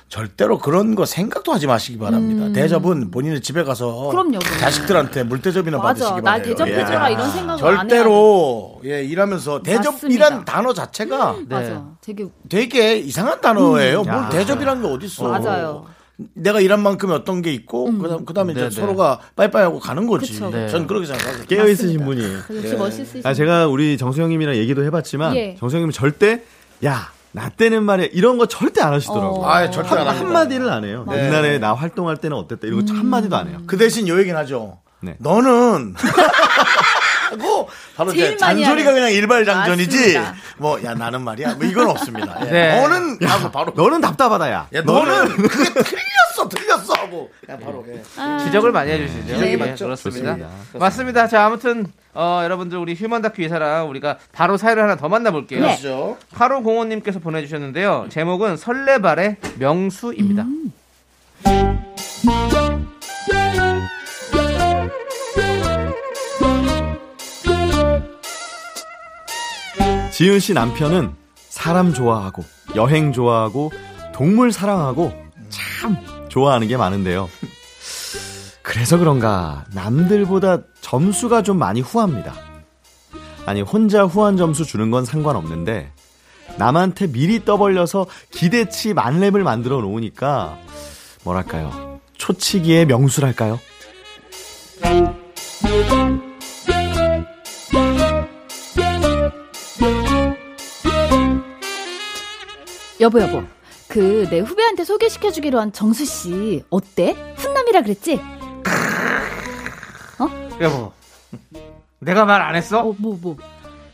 절대로 그런 거 생각도 하지 마시기 바랍니다. 대접은 본인의 집에 가서 음. 그럼요. 자식들한테 물대접이나 맞아. 받으시기 날 바래요. 대접해줘라 예. 이런 생각을 절대로 예 일하면서 대접이란. 단어 자체가 돼. 맞아. 되게 되게 이상한 단어예요. 뭘 야. 대접이란 게 어딨어. 맞아요. 내가 일한 만큼의 어떤 게 있고 그다음 그다음에 이제 네, 네. 서로가 빠이빠이하고 가는 거지. 그쵸. 네. 전 그렇게 생각하거든요. 깨어 있으신 분이. 역시 멋있으신. 아, 제가 우리 정수영님이랑 얘기도 해봤지만 예. 정수영님은 절대 야. 나 때는 말이야 이런 거 절대 안 하시더라고요. 어. 아, 절대 안 한, 합니다. 한마디를 안 해요. 네. 옛날에 나 활동할 때는 어땠다 이런 거 한마디도 안 해요. 그 대신 요 얘기는 하죠. 네. 너는 하고 바로 이제 잔소리가. 그냥 일발 장전이지. 맞습니다. 뭐야 나는 말이야. 뭐 이건 없습니다. 예. 네. 너는 하고 바로 너는 답답하다 야. 야 너는 그게 틀렸어 틀렸어 하고 그냥 바로 예. 아. 지적을 많이 해주시죠. 지적이 예, 맞죠? 그렇습니다. 좋습니다. 맞습니다. 자, 아무튼 어, 여러분들 우리 휴먼 다큐 이 사람 우리가 바로 사연을 하나 더 만나볼게요. 네. 그렇죠. 8505님께서 보내주셨는데요. 제목은 설레발의 명수입니다. 지윤 씨 남편은 사람 좋아하고 여행 좋아하고 동물 사랑하고 참 좋아하는 게 많은데요. 그래서 그런가 남들보다 점수가 좀 많이 후합니다. 아니, 혼자 후한 점수 주는 건 상관없는데, 남한테 미리 떠벌려서 기대치 만렙을 만들어 놓으니까, 뭐랄까요. 초치기의 명수랄까요? 여보 여보. 그 내 후배한테 소개시켜주기로 한 정수 씨 어때? 훈남이라 그랬지? 여보, 내가 말 안 했어? 어 뭐 뭐.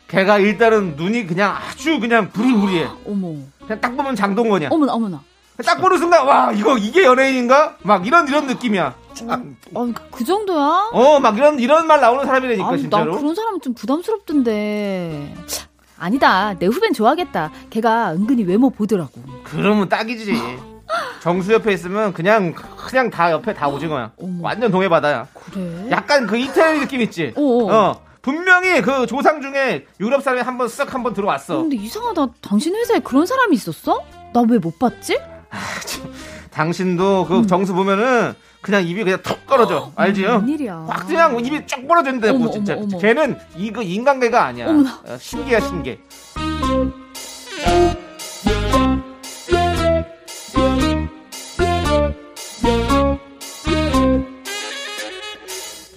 걔가 일단은 눈이 그냥 아주 그냥 부리부리해. 어머. 그냥 딱 보면 장동건이야. 어머나 어머나. 딱 보는 순간 와 이거 이게 연예인인가? 막 이런 이런 느낌이야. 어, 그, 그 정도야? 어 막 이런 이런 말 나오는 사람이라니까 아니, 나 진짜로. 그런 사람은 좀 부담스럽던데. 참, 아니다. 내 후배는 좋아하겠다. 걔가 은근히 외모 보더라고. 그러면 딱이지. 정수 옆에 있으면 그냥 그냥 다 옆에 다 오징어야. 어머. 완전 동해바다야. 그래? 약간 그 이태리 느낌 있지. 어. 어 분명히 그 조상 중에 유럽 사람이 한 번 쓱 한 번 들어왔어. 근데 이상하다. 당신 회사에 그런 사람이 있었어? 나 왜 못 봤지? 당신도 그 정수 보면은 그냥 입이 그냥 툭 떨어져. 알지? 요 웬일이야. 확 그냥 입이 쫙 어머, 뭐 진짜. 어머, 어머. 걔는 이거 인간계가 아니야. 어머나. 어, 신기야 신기.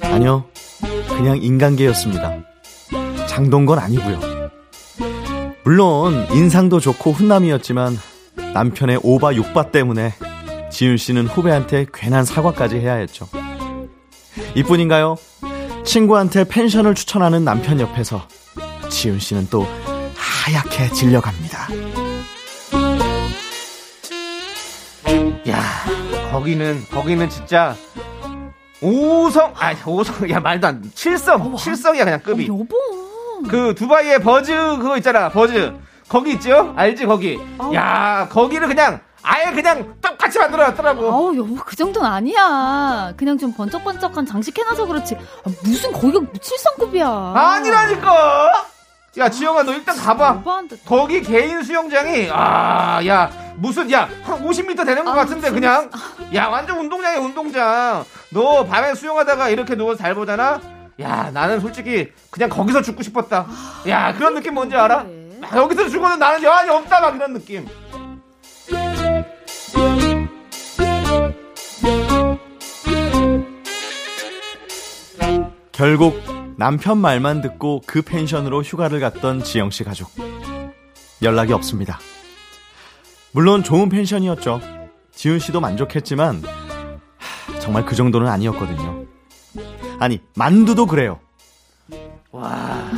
아니요. 그냥 인간계였습니다. 장동건 아니고요. 물론 인상도 좋고 훈남이었지만 남편의 오바 육바 때문에 지윤 씨는 후배한테 괜한 사과까지 해야 했죠. 이뿐인가요? 친구한테 펜션을 추천하는 남편 옆에서 지윤 씨는 또 하얗게 질려갑니다. 야 거기는 거기는 진짜 오성 아 오성 야 말도 안 칠성 칠성이야 그냥 급이. 어, 여보. 그 두바이의 버즈 그거 있잖아 버즈 거기 있죠 알지 거기 야 거기를 그냥 아예 그냥 똑같이 만들어놨더라고 아우 여보 그 정도는 아니야. 그냥 좀 번쩍번쩍한 장식해놔서 그렇지. 아, 무슨 거기가 칠성급이야. 아니라니까 야 지영아 너 일단 가봐 거기 개인 수영장이 아 야 무슨 야 한 50m 되는 것 아, 같은데. 그냥 야 완전 운동장이야 운동장 너 밤에 수영하다가 이렇게 누워서 잘 보잖아 야 나는 솔직히 그냥 거기서 죽고 싶었다 야 그런 느낌 뭔지 알아? 아, 여기서 죽어도 나는 여한이 없다 막 이런 느낌 결국 남편 말만 듣고 그 펜션으로 휴가를 갔던 지영 씨 가족. 연락이 없습니다. 물론 좋은 펜션이었죠. 지훈 씨도 만족했지만 하, 정말 그 정도는 아니었거든요. 아니 만두도 그래요. 와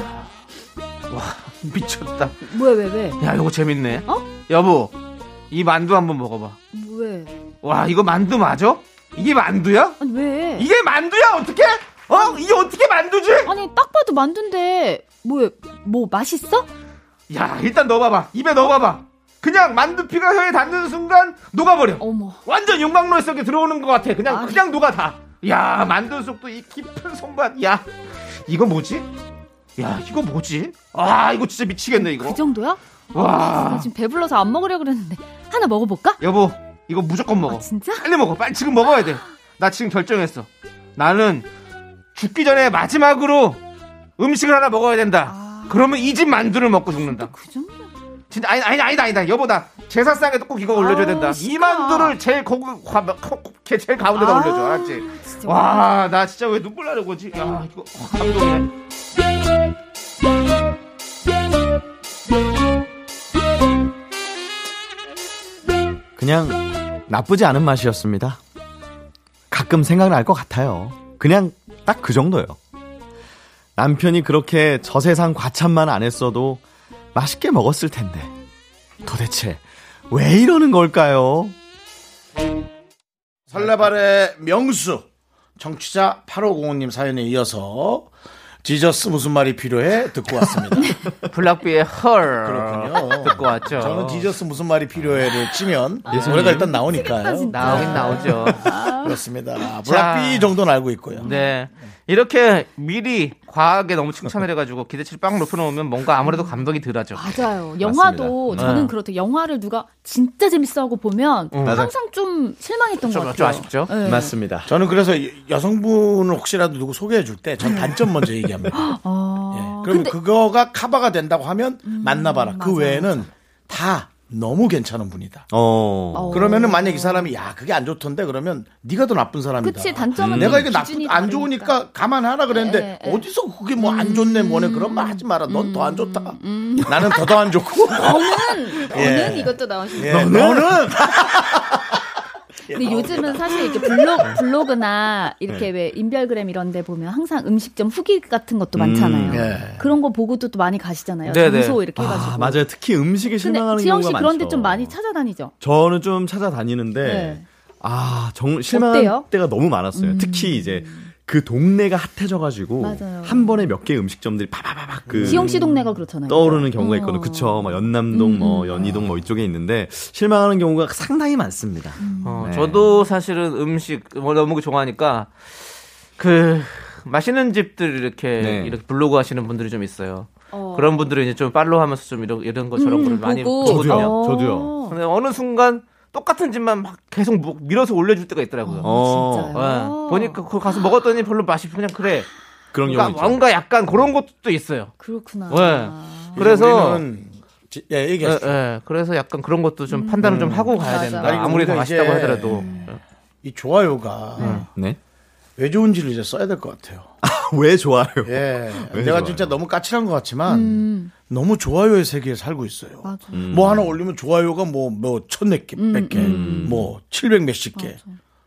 미쳤다 뭐야 왜 왜? 야 이거 재밌네 어? 여보 이 만두 한번 먹어봐 왜? 와 이거 만두 맞아? 이게 만두야? 아니 왜? 이게 만두야 어떻게? 어? 이게 어떻게 만두지? 아니 딱 봐도 만두인데 뭐뭐 뭐 맛있어? 야 일단 넣어봐봐 입에 넣어봐봐 그냥 만두피가 혀에 닿는 순간 녹아버려 어머. 완전 용광로 속에 들어오는 것 같아 그냥 아니. 그냥 녹아 다야 만두 속도 이 깊은 손맛 야 이거 뭐지? 야 이거 뭐지? 아 이거 진짜 미치겠네 이거 그 정도야? 나와 지금 배불러서 안 먹으려 그랬는데. 하나 먹어볼까? 여보 이거 무조건 먹어. 아, 진짜? 빨리 먹어. 빨리 지금 먹어야 돼 나 지금 결정했어. 나는 죽기 전에 마지막으로 음식을 하나 먹어야 된다. 아. 그러면 이 집 만두를 먹고 죽는다. 그 정도? 진짜 아니 아니 아니다 아니다. 여보 나 제사상에도 꼭 이거 올려줘야 된다. 아우, 이. 만두를 제일 고가 제일 가운데다 아, 올려줘 알았지? 와 나 진짜 왜 눈물 나는 거지? 야 이거 와, 감동이네 그냥 나쁘지 않은 맛이었습니다. 가끔 생각날 것 같아요. 그냥 딱 그 정도요. 남편이 그렇게 저 세상 과찬만 안 했어도 맛있게 먹었을 텐데. 도대체 왜 이러는 걸까요? 설레발의 명수 청취자 8505님 사연에 이어서 지저스 무슨 말이 필요해 듣고 왔습니다. 블락비의 헐 그렇군요. 듣고 왔죠 저는 지저스 무슨 말이 필요해를 치면 노래가 일단 나오니까요. 나오긴 나오죠 그렇습니다. 블락비 정도는 알고 있고요. 네. 이렇게 미리 과하게 너무 칭찬을 해가지고 기대치를 빵 높여놓으면 뭔가 아무래도 감동이 덜하죠. 맞아요. 영화도 맞습니다. 저는 네. 그렇대. 영화를 누가 진짜 재밌어하고 보면 음. 항상 좀 실망했던 것 좀, 같아요. 좀 아쉽죠. 네. 맞습니다. 저는 그래서 여- 여성분을 혹시라도 누구 소개해 줄 때 전 단점 먼저 얘기합니다. 아, 예. 그러면 근데 그거가 카바가 된다고 하면 만나봐라. 그 맞아요, 외에는 다 너무 괜찮은 분이다. 어. 어. 그러면은 만약 이 사람이 야 그게 안 좋던데 그러면 네가 더 나쁜 사람이다. 그치 단점은 내가 좀 이게 나쁜 안. 좋으니까 가만하라 그랬는데 예, 예. 어디서 그게 뭐 안 좋네 뭐네 그런 말 하지 마라. 넌 더 안 좋다. 음, 나는 더 더 안 좋고. 저는 예. 저는 이것도 나오시는 예, 너는 근데 요즘은 사실 이렇게 블로그, 블로그나 이렇게 왜 인별그램 이런 데 보면 항상 음식점 후기 같은 것도 많잖아요. 예. 그런 거 보고도 또 많이 가시잖아요. 네네. 장소 이렇게 해가지고. 아, 맞아요. 특히 음식에 실망하는 지영 경우가 씨 많죠. 그런데 좀 많이 찾아다니죠. 저는 좀 찾아다니는데 네. 아, 정 어때요? 때가 너무 많았어요. 특히 이제 그 동네가 핫해져가지고 맞아요. 한 번에 몇 개 음식점들이 파바바박 그 지영 씨 동네가 그렇잖아요. 떠오르는 경우가 어. 있거든요. 그쵸. 뭐 연남동, 뭐 음. 연희동 뭐 이쪽에 있는데 실망하는 경우가 상당히 많습니다. 어, 네. 저도 사실은 음식 뭐 너무 좋아하니까 그 맛있는 집들 이렇게 네. 이렇게 블로그 하시는 분들이 좀 있어요. 어. 그런 분들은 이제 좀 팔로우 하면서 좀 이런 이런 거 저런 거를 음, 많이 보고. 보거든요. 어. 저도요. 근데 어느 순간 똑같은 집만 막 계속 뭐- 밀어서 올려줄 때가 있더라고요. 어, 진짜요? 예. 보니까 그 가서 먹었더니 별로 맛이 그냥 그래. 그런 경우 그러니까 있죠. 뭔가 약간 그런 것도 있어요. 그렇구나. 네. 그래서 지- 예, 예, 얘기했어요. 예. 그래서 약간 그런 것도 좀 판단을 좀 하고 가야 맞아. 된다. 아니, 아무리 더 맛있다고 하더라도. 이 좋아요가 네. 왜 좋은지를 이제 써야 될 것 같아요. 왜 좋아요? 예. 왜 내가 좋아요? 진짜 너무 까칠한 것 같지만 음, 너무 좋아요의 세계에 살고 있어요. 맞아. 뭐 하나 올리면 좋아요가 뭐, 뭐, 천몇 개, 음, 백 개, 음. 뭐, 칠백 몇십 개.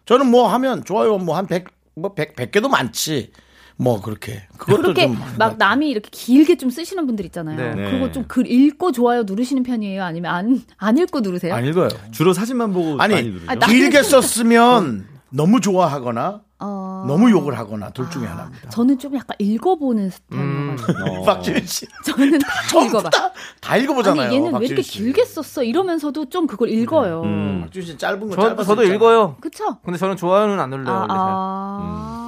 저는 뭐 하면 좋아요 뭐 한 백, 뭐 백, 백 개도 많지. 뭐 그렇게. 그렇게 좀. 막 남이 이렇게 길게 좀 쓰시는 분들 있잖아요. 네. 네. 그거 좀 글 읽고 좋아요 누르시는 편이에요? 아니면 안, 안 읽고 누르세요? 안 읽어요. 주로 사진만 보고 많이 아니, 누르죠. 아, 나- 길게 썼으면 너무 좋아하거나 어. 너무 욕을 하거나 둘 중에 하나입니다. 저는 좀 약간 읽어보는 음. 스타일이어가지고 박지윤 씨. 저는 다 읽어봐. 다, 다 읽어보잖아요. 아니 얘는 왜 이렇게 씨. 길게 썼어? 이러면서도 좀 그걸 읽어요. 음. 박지윤 씨 짧은 거 저, 짧아서 저도. 읽어요. 그쵸? 근데 저는 좋아요는 안 눌러요. 아, 원래 잘. 아.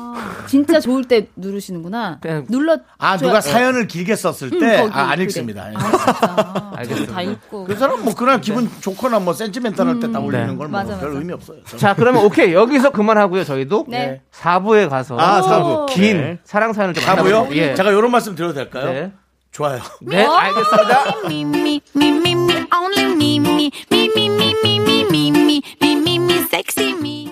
진짜 좋을 때 누르시는구나. 눌러. 아 누가 사연을 길게 썼을 음, 때, 거기, 아, 안 읽습니다. 아, 알겠습니다. 다 읽고. 그 사람 뭐 그날 기분 좋거나 뭐 센티멘탈할 때 다 올리는 걸 뭐 별 의미 없어요. 저는. 자 그러면 오케이 여기서 그만하고요. 저희도 네. 4부에 가서 아 사부 긴 네. 사랑 사연을 좀 4부요? 예. 제가 이런 말씀 드려도 될까요? 네. 좋아요. 네 알겠습니다. 미미 미미 only 미미 미미 미미 미미 미미 섹시 미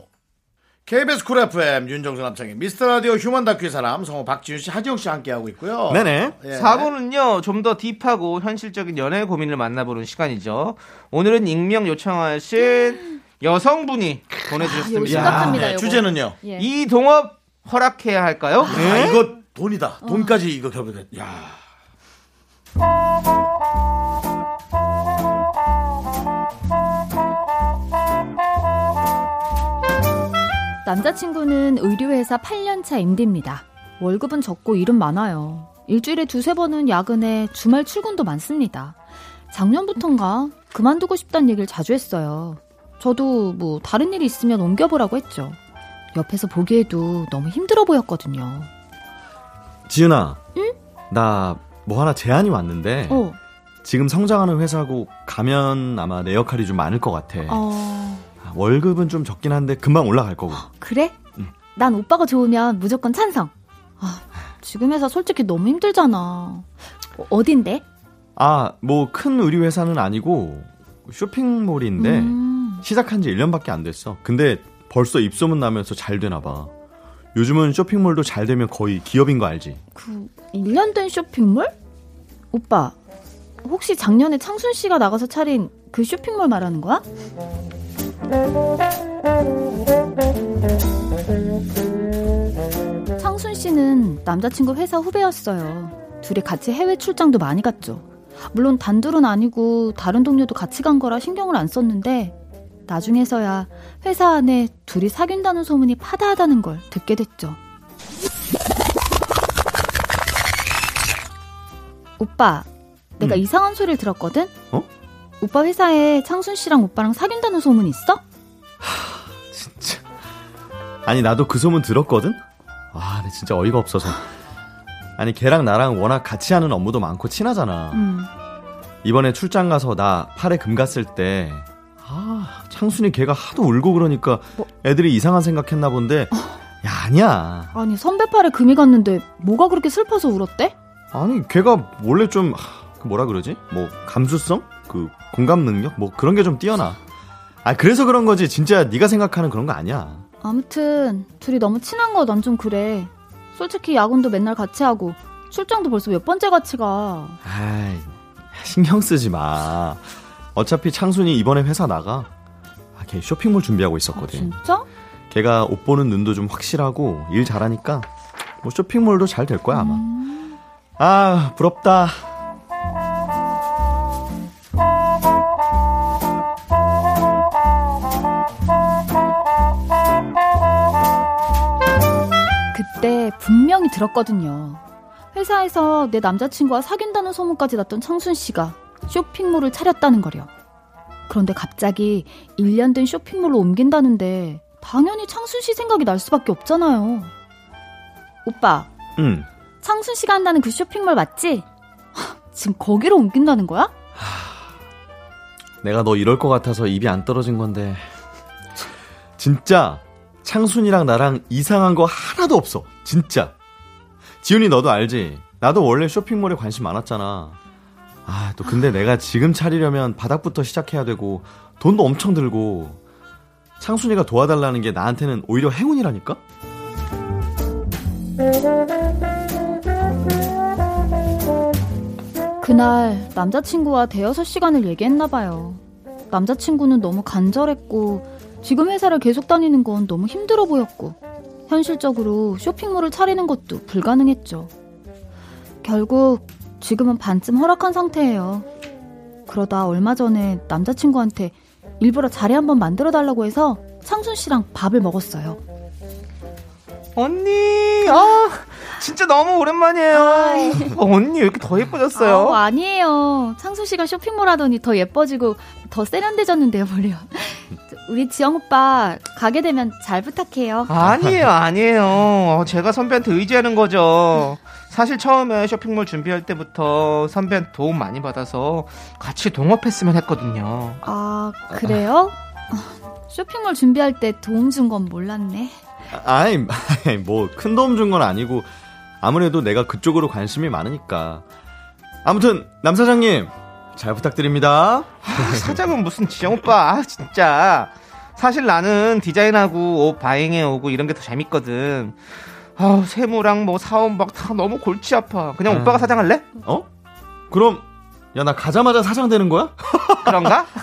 KBS 쿨 FM, 윤정수 남창희, 미스터 라디오 휴먼 다큐의 사람, 성우 박지윤 씨, 하지영 씨 함께 하고 있고요. 네네. 예. 4부는요, 좀 더 deep하고 현실적인 연애 고민을 만나보는 시간이죠. 오늘은 익명 요청하신 여성분이 보내주셨습니다. 심각합니다. 네. 주제는요. 예. 이 동업 허락해야 할까요? 아, 이거 돈이다. 돈까지 이거 결부됐. 야. 남자친구는 의류회사 8년차 MD입니다. 월급은 적고 일은 많아요. 일주일에 두세 번은 야근에 주말 출근도 많습니다. 작년부턴가 그만두고 싶다는 얘기를 자주 했어요. 저도 뭐 다른 일이 있으면 옮겨보라고 했죠. 옆에서 보기에도 너무 힘들어 보였거든요. 지윤아. 나뭐 하나 제안이 왔는데 어, 지금 성장하는 회사고 가면 아마 내 역할이 좀 많을 것 같아. 어, 아, 월급은 좀 적긴 한데 금방 올라갈 거고. 그래? 난 오빠가 좋으면 무조건 찬성. 아, 지금 회사 솔직히 너무 힘들잖아. 어, 어딘데? 아, 뭐 큰 의류 회사는 아니고 쇼핑몰인데 음. 시작한 지 1년밖에 안 됐어. 근데 벌써 입소문 나면서 잘 되나 봐. 요즘은 쇼핑몰도 잘 되면 거의 기업인 거 알지? 그 1년 된 쇼핑몰? 오빠, 혹시 작년에 창순 씨가 나가서 차린 그 쇼핑몰 말하는 거야? 창순 씨는 남자친구 회사 후배였어요. 둘이 같이 해외 출장도 많이 갔죠. 물론 단둘은 아니고 다른 동료도 같이 간 거라 신경을 안 썼는데 나중에서야 회사 안에 둘이 사귄다는 소문이 파다하다는 걸 듣게 됐죠. 오빠, 내가 음. 이상한 소리를 들었거든? 어? 오빠 회사에 창순 씨랑 오빠랑 사귄다는 소문 있어? 진짜. 아니, 나도 그 소문 들었거든? 아, 근데 진짜 어이가 없어서. 아니, 걔랑 나랑 워낙 같이 하는 업무도 많고 친하잖아. 음. 이번에 출장 가서 나 팔에 금 갔을 때, 아, 창순이 걔가 하도 울고 그러니까 뭐? 애들이 이상한 생각했나 본데, 야, 아니야. 아니 선배 팔에 금이 갔는데 뭐가 그렇게 슬퍼서 울었대? 아니, 걔가 원래 좀, 하, 그 뭐라 그러지? 뭐, 감수성? 그, 공감 능력? 뭐, 그런 게 좀 뛰어나. 아, 그래서 그런 거지. 진짜 네가 생각하는 그런 거 아니야. 아무튼 둘이 너무 친한 거 난 좀 그래. 솔직히 야근도 맨날 같이 하고 출장도 벌써 몇 번째 같이 가. 아이, 신경 쓰지 마. 어차피 창순이 이번에 회사 나가. 아, 걔 쇼핑몰 준비하고 있었거든. 진짜? 걔가 옷 보는 눈도 좀 확실하고 일 잘하니까 뭐 쇼핑몰도 잘 될 거야 아마. 아 부럽다. 그때 분명히 들었거든요. 회사에서 내 남자친구와 사귄다는 소문까지 났던 창순 씨가 쇼핑몰을 차렸다는 거려. 그런데 갑자기 1년 된 쇼핑몰로 옮긴다는데 당연히 창순 씨 생각이 날 수밖에 없잖아요. 오빠, 응. 창순 씨가 한다는 그 쇼핑몰 맞지? 하, 지금 거기로 옮긴다는 거야? 내가 너 이럴 것 같아서 입이 안 떨어진 건데. 진짜 창순이랑 나랑 이상한 거 하나도 없어. 진짜. 지훈이 너도 알지? 나도 원래 쇼핑몰에 관심 많았잖아. 아, 또 근데 내가 지금 차리려면 바닥부터 시작해야 되고 돈도 엄청 들고 창순이가 도와달라는 게 나한테는 오히려 행운이라니까? 그날 남자친구와 대여섯 시간을 얘기했나봐요. 남자친구는 너무 간절했고 지금 회사를 계속 다니는 건 너무 힘들어 보였고 현실적으로 쇼핑몰을 차리는 것도 불가능했죠. 결국 지금은 반쯤 허락한 상태예요. 그러다 얼마 전에 남자친구한테 일부러 자리 한번 만들어 달라고 해서 창순 씨랑 밥을 먹었어요. 언니, 아, 진짜 너무 오랜만이에요. 어, 언니 왜 이렇게 더 예뻐졌어요? 아, 아니에요. 창순 씨가 쇼핑몰 하더니 더 예뻐지고 더 세련돼졌는데요, 뭘요. 우리 지영 오빠 가게 되면 잘 부탁해요. 아니에요, 아니에요. 어, 제가 선배한테 의지하는 거죠. 사실 처음에 쇼핑몰 준비할 때부터 선배한테 도움 많이 받아서 같이 동업했으면 했거든요. 아, 그래요? 쇼핑몰 준비할 때 도움 준 건 몰랐네. 아이, 뭐큰 도움 준 건 아니고 아무래도 내가 그쪽으로 관심이 많으니까. 아무튼 남 사장님 잘 부탁드립니다. 아, 사장은 무슨 지영 오빠, 아, 진짜. 사실 나는 디자인하고 옷 바잉해 오고 이런 게 더 재밌거든. 아, 세무랑 뭐 사업 막다 너무 골치 아파. 그냥 오빠가 사장할래? 어? 그럼 야 나 가자마자 사장 되는 거야? 그런가?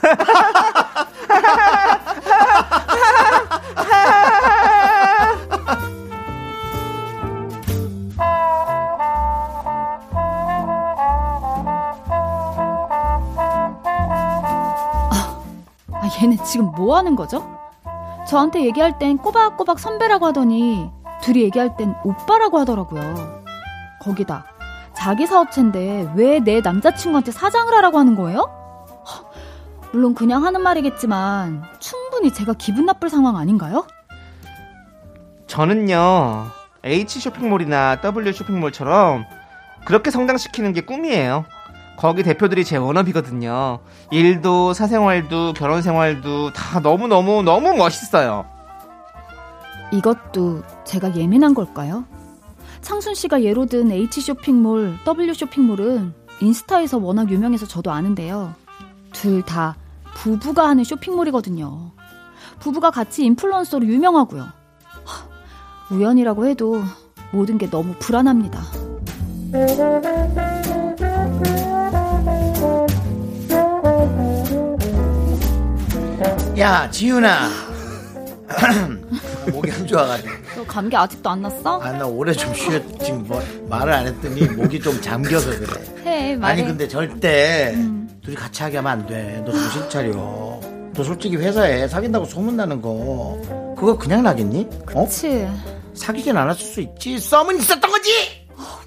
아, 얘네 지금 뭐 하는 거죠? 저한테 얘기할 땐 꼬박꼬박 선배라고 하더니 둘이 얘기할 땐 오빠라고 하더라고요. 거기다 자기 사업체인데 왜 내 남자친구한테 사장을 하라고 하는 거예요? 허, 물론 그냥 하는 말이겠지만 충분히 제가 기분 나쁠 상황 아닌가요? 저는요, H 쇼핑몰이나 W 쇼핑몰처럼 그렇게 성장시키는 게 꿈이에요. 거기 대표들이 제 워너비거든요. 일도 사생활도 결혼 생활도 다 너무너무 너무 멋있어요. 이것도 제가 예민한 걸까요? 창순 씨가 예로 든 H 쇼핑몰, W 쇼핑몰은 인스타에서 워낙 유명해서 저도 아는데요. 둘 다 부부가 하는 쇼핑몰이거든요. 부부가 같이 인플루언서로 유명하고요. 하, 우연이라고 해도 모든 게 너무 불안합니다. 야, 지윤아. 목이 안 좋아가지고. 너 감기 아직도 안 났어? 아, 나 오래 좀 쉬었, 지금 뭐, 말을 안 했더니 목이 좀 잠겨서 그래. 말해, 말해. 아니 근데 절대 둘이 같이 하게 하면 안 돼. 너 정신 차려. 너 솔직히 회사에 사귄다고 소문나는 거 그거 그냥 나겠니? 어? 그치. 사귀진 않았을 수 있지. 썸은 있었던 거지.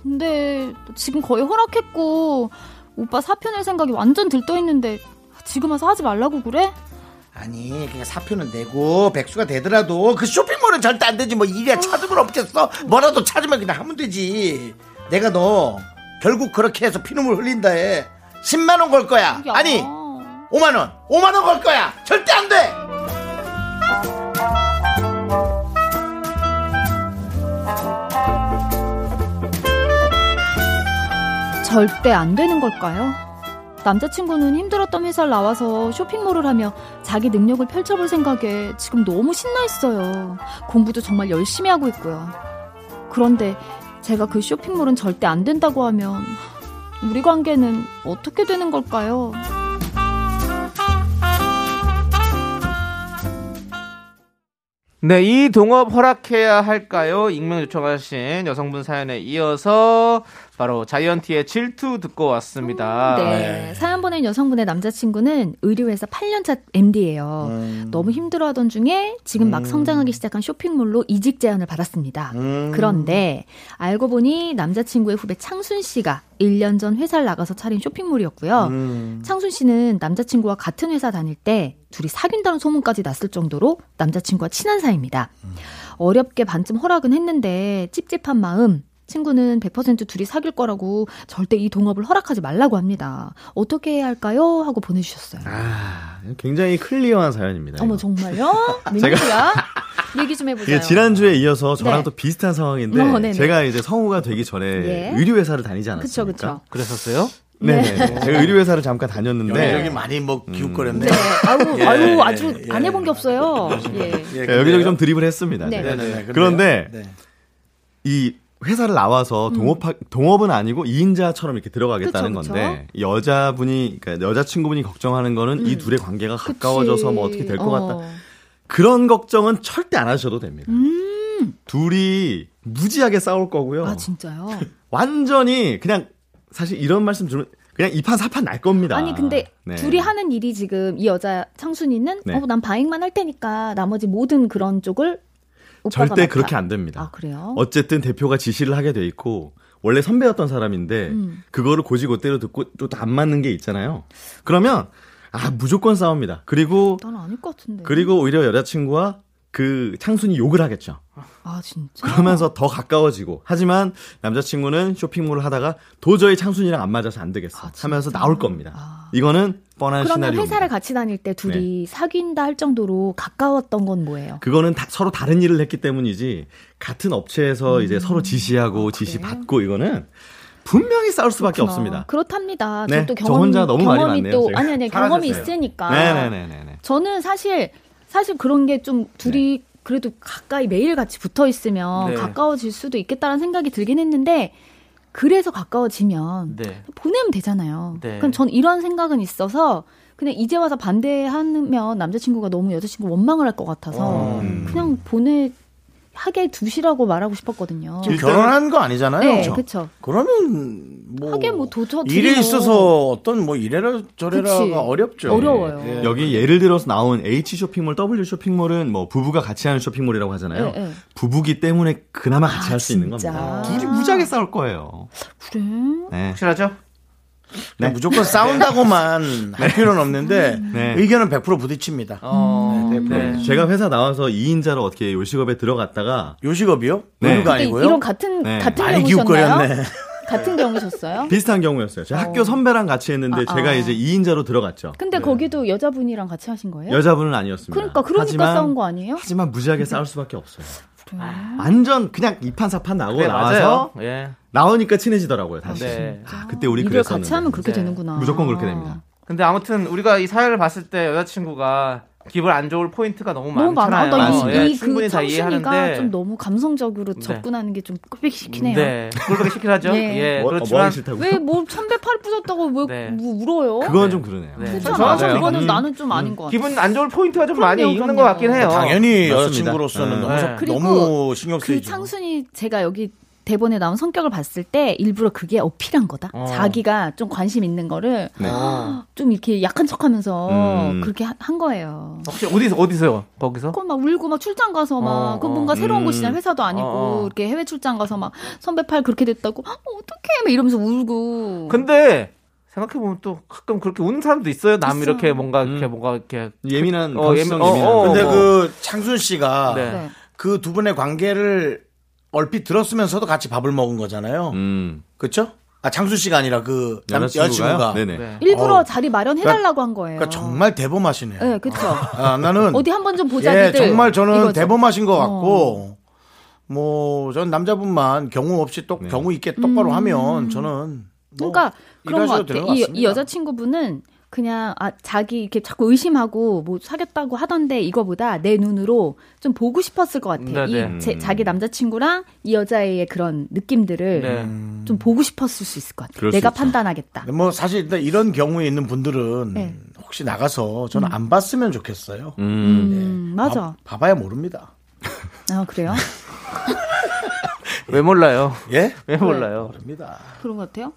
근데 지금 거의 허락했고 오빠 사표 낼 생각이 완전 들떠있는데 지금 와서 하지 말라고 그래? 아니 그냥 사표는 내고 백수가 되더라도 그 쇼핑몰은 절대 안 되지. 뭐 일이야 찾으면 없겠어. 뭐라도 찾으면 그냥 하면 되지. 내가 너 결국 그렇게 해서 피눈물 흘린다 해. 10만 원 걸 거야. 야. 아니 5만 원. 5만 원 걸 거야. 절대 안 돼. 절대 안 되는 걸까요? 남자친구는 힘들었던 회사를 나와서 쇼핑몰을 하며 자기 능력을 펼쳐볼 생각에 지금 너무 신나 있어요. 공부도 정말 열심히 하고 있고요. 그런데 제가 그 쇼핑몰은 절대 안 된다고 하면 우리 관계는 어떻게 되는 걸까요? 네, 이 동업 허락해야 할까요? 익명 요청하신 여성분 사연에 이어서 바로 자이언티의 질투 듣고 왔습니다. 네. 사연 보낸 여성분의 남자친구는 의류회사 8년차 MD예요. 음. 너무 힘들어하던 중에 지금 막 성장하기 시작한 쇼핑몰로 이직 제안을 받았습니다. 음. 그런데 알고 보니 남자친구의 후배 창순 씨가 1년 전 회사를 나가서 차린 쇼핑몰이었고요. 음. 창순 씨는 남자친구와 같은 회사 다닐 때 둘이 사귄다는 소문까지 났을 정도로 남자친구와 친한 사이입니다. 어렵게 반쯤 허락은 했는데 찝찝한 마음 친구는 100% 둘이 사귈 거라고 절대 이 동업을 허락하지 말라고 합니다. 어떻게 해야 할까요? 하고 보내주셨어요. 아, 굉장히 클리어한 사연입니다. 어머 이거. 정말요? 웬일이야? 얘기 좀 해보세요. 지난주에 이어서 저랑 네. 또 비슷한 상황인데 어, 네네. 제가 이제 성우가 되기 전에 예. 의류회사를 다니지 그쵸 않았습니까? 그쵸. 그랬었어요? 네. 제가 의류회사를 잠깐 다녔는데 여기 많이 뭐 기웃거렸네. 네. 아유, 예, 아유 아주 예, 안 예. 해본 게 없어요. 예. 예, 여기저기 좀 드립을 했습니다. 네. 그런데 네. 이 회사를 나와서 음. 동업 동업은 아니고 2인자처럼 이렇게 들어가겠다는 그쵸, 그쵸. 건데 여자분이 그러니까 여자 친구분이 걱정하는 거는 이 둘의 관계가 가까워져서 음. 뭐 어떻게 될것 같다. 어. 그런 걱정은 절대 안 하셔도 됩니다. 음. 둘이 무지하게 싸울 거고요. 아 진짜요? 완전히 그냥 사실 이런 말씀 주면 그냥 이판 사판 날 겁니다. 아니 근데 네. 둘이 하는 일이 지금 이 여자 창순이는 네. 어, 난 바잉만 할 테니까 나머지 모든 그런 쪽을 절대 맡아. 그렇게 안 됩니다. 아 그래요? 어쨌든 대표가 지시를 하게 돼 있고 원래 선배였던 사람인데 음. 그거를 고지고대로 듣고 또 안 맞는 게 있잖아요. 그러면 아 무조건 싸웁니다. 그리고 난 아닐 것 같은데. 그리고 오히려 여자친구와 그 창순이 욕을 하겠죠. 아 진짜. 그러면서 더 가까워지고 하지만 남자친구는 쇼핑몰을 하다가 도저히 창순이랑 안 맞아서 안 되겠어 아? 하면서 나올 겁니다. 아. 이거는 뻔한 그러면 시나리오. 회사를 같이 다닐 때 둘이 사귄다 할 정도로 가까웠던 건 뭐예요? 그거는 다- 서로 다른 일을 했기 때문이지 같은 업체에서 음. 이제 서로 지시하고 아, 지시 받고 이거는 분명히 싸울 수밖에 그렇구나. 없습니다. 그렇답니다. 네, 저또 저 경험, 혼자 너무 경험이 많네요, 또 제가. 아니 아니 경험이 잘하셨어요. 있으니까. 네네네네. 저는 사실 사실 그런 게 좀 둘이 네. 그래도 가까이 매일 같이 붙어 있으면 네. 가까워질 수도 있겠다는 생각이 들긴 했는데 그래서 가까워지면 네. 보내면 되잖아요. 네. 그럼 전 이런 생각은 있어서 그냥 이제 와서 반대하면 남자친구가 너무 여자친구 원망을 할 것 같아서 음. 그냥 보내 하게 두시라고 말하고 싶었거든요. 지금 결혼한 거 아니잖아요. 네, 그죠? 그렇죠. 그러면 뭐 하긴 뭐 도저 일에 있어서 어떤 뭐 이래라. 저래라가 어렵죠. 어려워요. 예. 여기 예를 들어서 나온 H 쇼핑몰, W 쇼핑몰은 뭐 부부가 같이 하는 쇼핑몰이라고 하잖아요. 네, 네. 부부기 때문에 그나마 같이 아, 할수 있는. 겁니다. 둘이 무지하게 싸울 거예요. 그래. 네. 확실하죠? 네, 무조건 싸운다고만 할 필요는 없는데 네. 의견은 100% 부딪힙니다. 어, 네, 네. 제가 회사 나와서 2인자로 어떻게 요식업에 들어갔다가 요식업이요? 네. 근데 아니고요. 이런 같은 네. 같은 많이 경우셨나요? 기웃거렸네. 같은 경우셨어요? 비슷한 경우였어요. 제가 학교 선배랑 같이 했는데 아, 제가 아. 이제 2인자로 들어갔죠. 근데 거기도 여자분이랑 같이 하신 거예요? 여자분은 아니었습니다. 그러니까 그러니까 하지만, 싸운 거 아니에요? 하지만 무지하게 싸울 수밖에 없어요. 그래. 완전 그냥 이판사판 나고 그래, 나와서. 예. 나오니까 친해지더라고요, 다시. 네. 아, 그때 우리 그랬었는데. 같이 하면 그렇게 네. 되는구나. 무조건 그렇게 됩니다. 근데 아무튼 우리가 이 사연을 봤을 때 여자친구가 기분 안 좋을 포인트가 너무, 너무 많아. 많잖아요. 나 예, 이, 충분히 이그 다 창순이가 이해하는데 좀 너무 감성적으로 네. 접근하는 게좀 끄백시키네요. 네, 그렇게 시킬 하죠. 예. 예, 뭐, 뭐 그렇지만 싫다고? 왜뭐 천배 팔 부셨다고 왜 네. 뭐 울어요? 그건 좀 그러네요. 네. 그렇잖아. 맞아요. 그거는 음. 나는 좀 아닌 것 같아. 기분 안 좋을 포인트가 좀 그럼요, 많이 있는 그럼요. 것 같긴 해요. 당연히 맞습니다. 여자친구로서는 네. 너무, 네. 속- 너무 신경 그 쓰이죠. 창순이 제가 여기 대본에 나온 성격을 봤을 때 일부러 그게 어필한 거다. 어. 자기가 좀 관심 있는 거를 네. 좀 이렇게 약한 척하면서 음. 그렇게 하- 한 거예요. 혹시 어디서 어디서요? 거기서? 그거 막 울고 막 출장 가서 막 어, 그 어. 뭔가 새로운 음. 곳이잖아 회사도 아니고 어, 어. 이렇게 해외 출장 가서 막 선배 팔 그렇게 됐다고 어, 어떡해 막 이러면서 울고 근데 생각해 보면 또 가끔 그렇게 우는 사람도 있어요. 남 있어요. 이렇게 뭔가 이렇게 음. 뭔가 이렇게 예민한 어, 예민- 어, 예민한. 어, 근데 어. 그 창순 씨가 네. 네. 그두 분의 관계를 얼핏 들었으면서도 같이 밥을 먹은 거잖아요. 음. 그렇죠? 아 창순 씨가 아니라 그 남-? 여자친구가. 네네. 네. 일부러 어. 자리 마련해달라고 한 거예요. 그러니까 정말 대범하시네요. 네, 그쵸. 아, 나는 어디 한번 좀 보자. 예. 정말 저는 이거죠. 대범하신 것 어. 같고 뭐전 남자분만 경우 없이 또 네. 경우 있게 똑바로 하면 저는 뭐 음. 그러니까 그런 것 일하셔도 같아. 되는 것 이. 이 여자친구분은 그냥 아 자기 이렇게 자꾸 의심하고 뭐 사귀었다고 하던데 이거보다 내 눈으로 좀 보고 싶었을 것 같아. 네네. 이 제, 자기 남자친구랑 이 여자의 그런 느낌들을 네. 좀 보고 싶었을 수 있을 것 같아. 그럴 수 내가 있죠. 판단하겠다. 뭐 사실 일단 이런 경우에 있는 분들은 네. 혹시 나가서 저는 안 봤으면 좋겠어요. 음. 음, 맞아. 봐, 봐야 모릅니다. 아 그래요? 왜 몰라요? 예? 왜 몰라요? 모릅니다. 그런 것 같아요.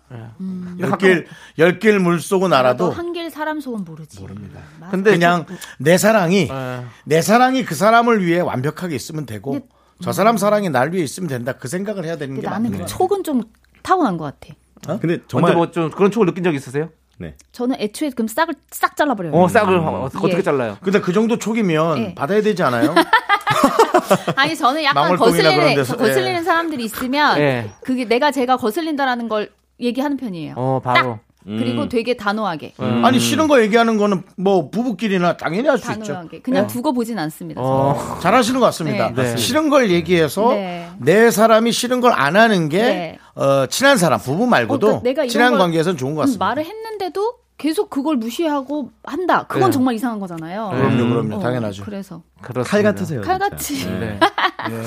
열길 열길 물 속은 알아도 한길 사람 속은 모르지. 모릅니다. 근데 그냥 내 사랑이 예. 내 사랑이 그 사람을 위해 완벽하게 있으면 되고 근데- 저 사람 사랑이 날 위해 있으면 된다. 그 생각을 해야 되는 근데 게 나는 맞는 그. 촉은 좀 타고난 것 같아. 근데 언제 정말 뭐 좀 그런 촉을 느낀 적 있으세요? 네. 저는 애초에 그럼 싹을 싹 잘라버려요. 어, 싹을 어, 어떻게 예. 잘라요? 근데 그 정도 촉이면 예. 받아야 되지 않아요? 아니 저는 약간 거슬리는 데서, 거슬리는 예. 사람들이 있으면 예. 그게 내가 제가 거슬린다라는 걸 얘기하는 편이에요. 어, 바로. 그리고 되게 단호하게. 음. 아니 싫은 거 얘기하는 거는 뭐 부부끼리나 당연히 할 수 있죠. 단호하게. 그냥 두고 보진 않습니다. 어. 잘하시는 것 같습니다. 네. 네. 싫은 걸 얘기해서 네. 내 사람이 싫은 걸 안 하는 게 네. 어, 친한 사람 부부 말고도 어, 그러니까 내가 친한 걸- 관계에서는 좋은 것 음, 같습니다. 말을 했는데도 계속 그걸 무시하고 한다. 그건 네. 정말 이상한 거잖아요. 그럼요, 그럼요, 어, 당연하죠. 그래서 그렇습니다. 칼 같으세요. 칼같이 진짜. 네.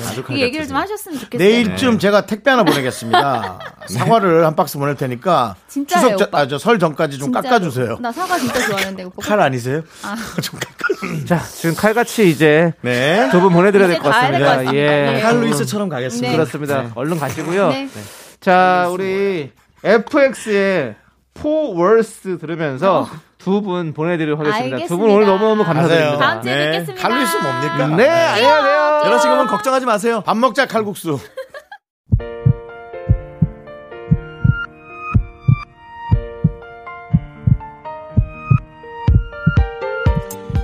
아주 칼이 얘기를 좀. 하셨으면 좋겠어요. 내일쯤 제가 택배 하나 보내겠습니다. 사과를 한 박스 보낼 테니까 진짜예요, 추석. 아, 저 설 전까지 좀 진짜로. 깎아주세요. 나 사과 진짜 좋아하는데 오빠. 칼 아니세요? 아. 좀 깎아주세요. 자, 지금 칼같이 이제 네. 두분 보내드려야 될 것 같습니다. 같습니다. 예. 네. 칼 루이스처럼 가겠습니다. 네. 그렇습니다. 얼른 가시고요. 네. 자, 우리 FX의 포 월스 들으면서 두 분 보내드리도록 하겠습니다. 두 분 오늘. 너무너무 감사드립니다. 다음 주에 뵙겠습니다. 칼루이스 뭡니까? 네, 안녕하세요. 여자친구분 걱정하지 마세요. 밥 먹자 칼국수.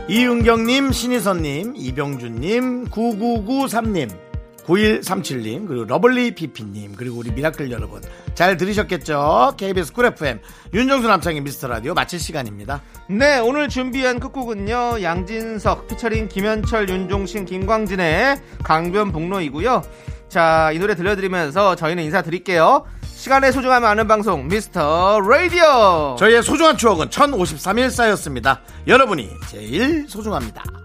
이은경님, 신희선님, 이병준님, 9993님, 9137님, 그리고 러블리 피피님, 그리고 우리 미라클 여러분. 잘 들으셨겠죠? KBS 쿨 FM, 윤정수 남창희의 미스터 라디오 마칠 시간입니다. 네, 오늘 준비한 끝곡은요. 양진석 피처링 김현철, 윤종신, 김광진의 강변북로이고요. 자, 이 노래 들려드리면서 저희는 인사드릴게요. 시간의 소중함을 아는 방송 미스터 라디오. 저희의 소중한 추억은 1053일 쌓였습니다. 여러분이 제일 소중합니다.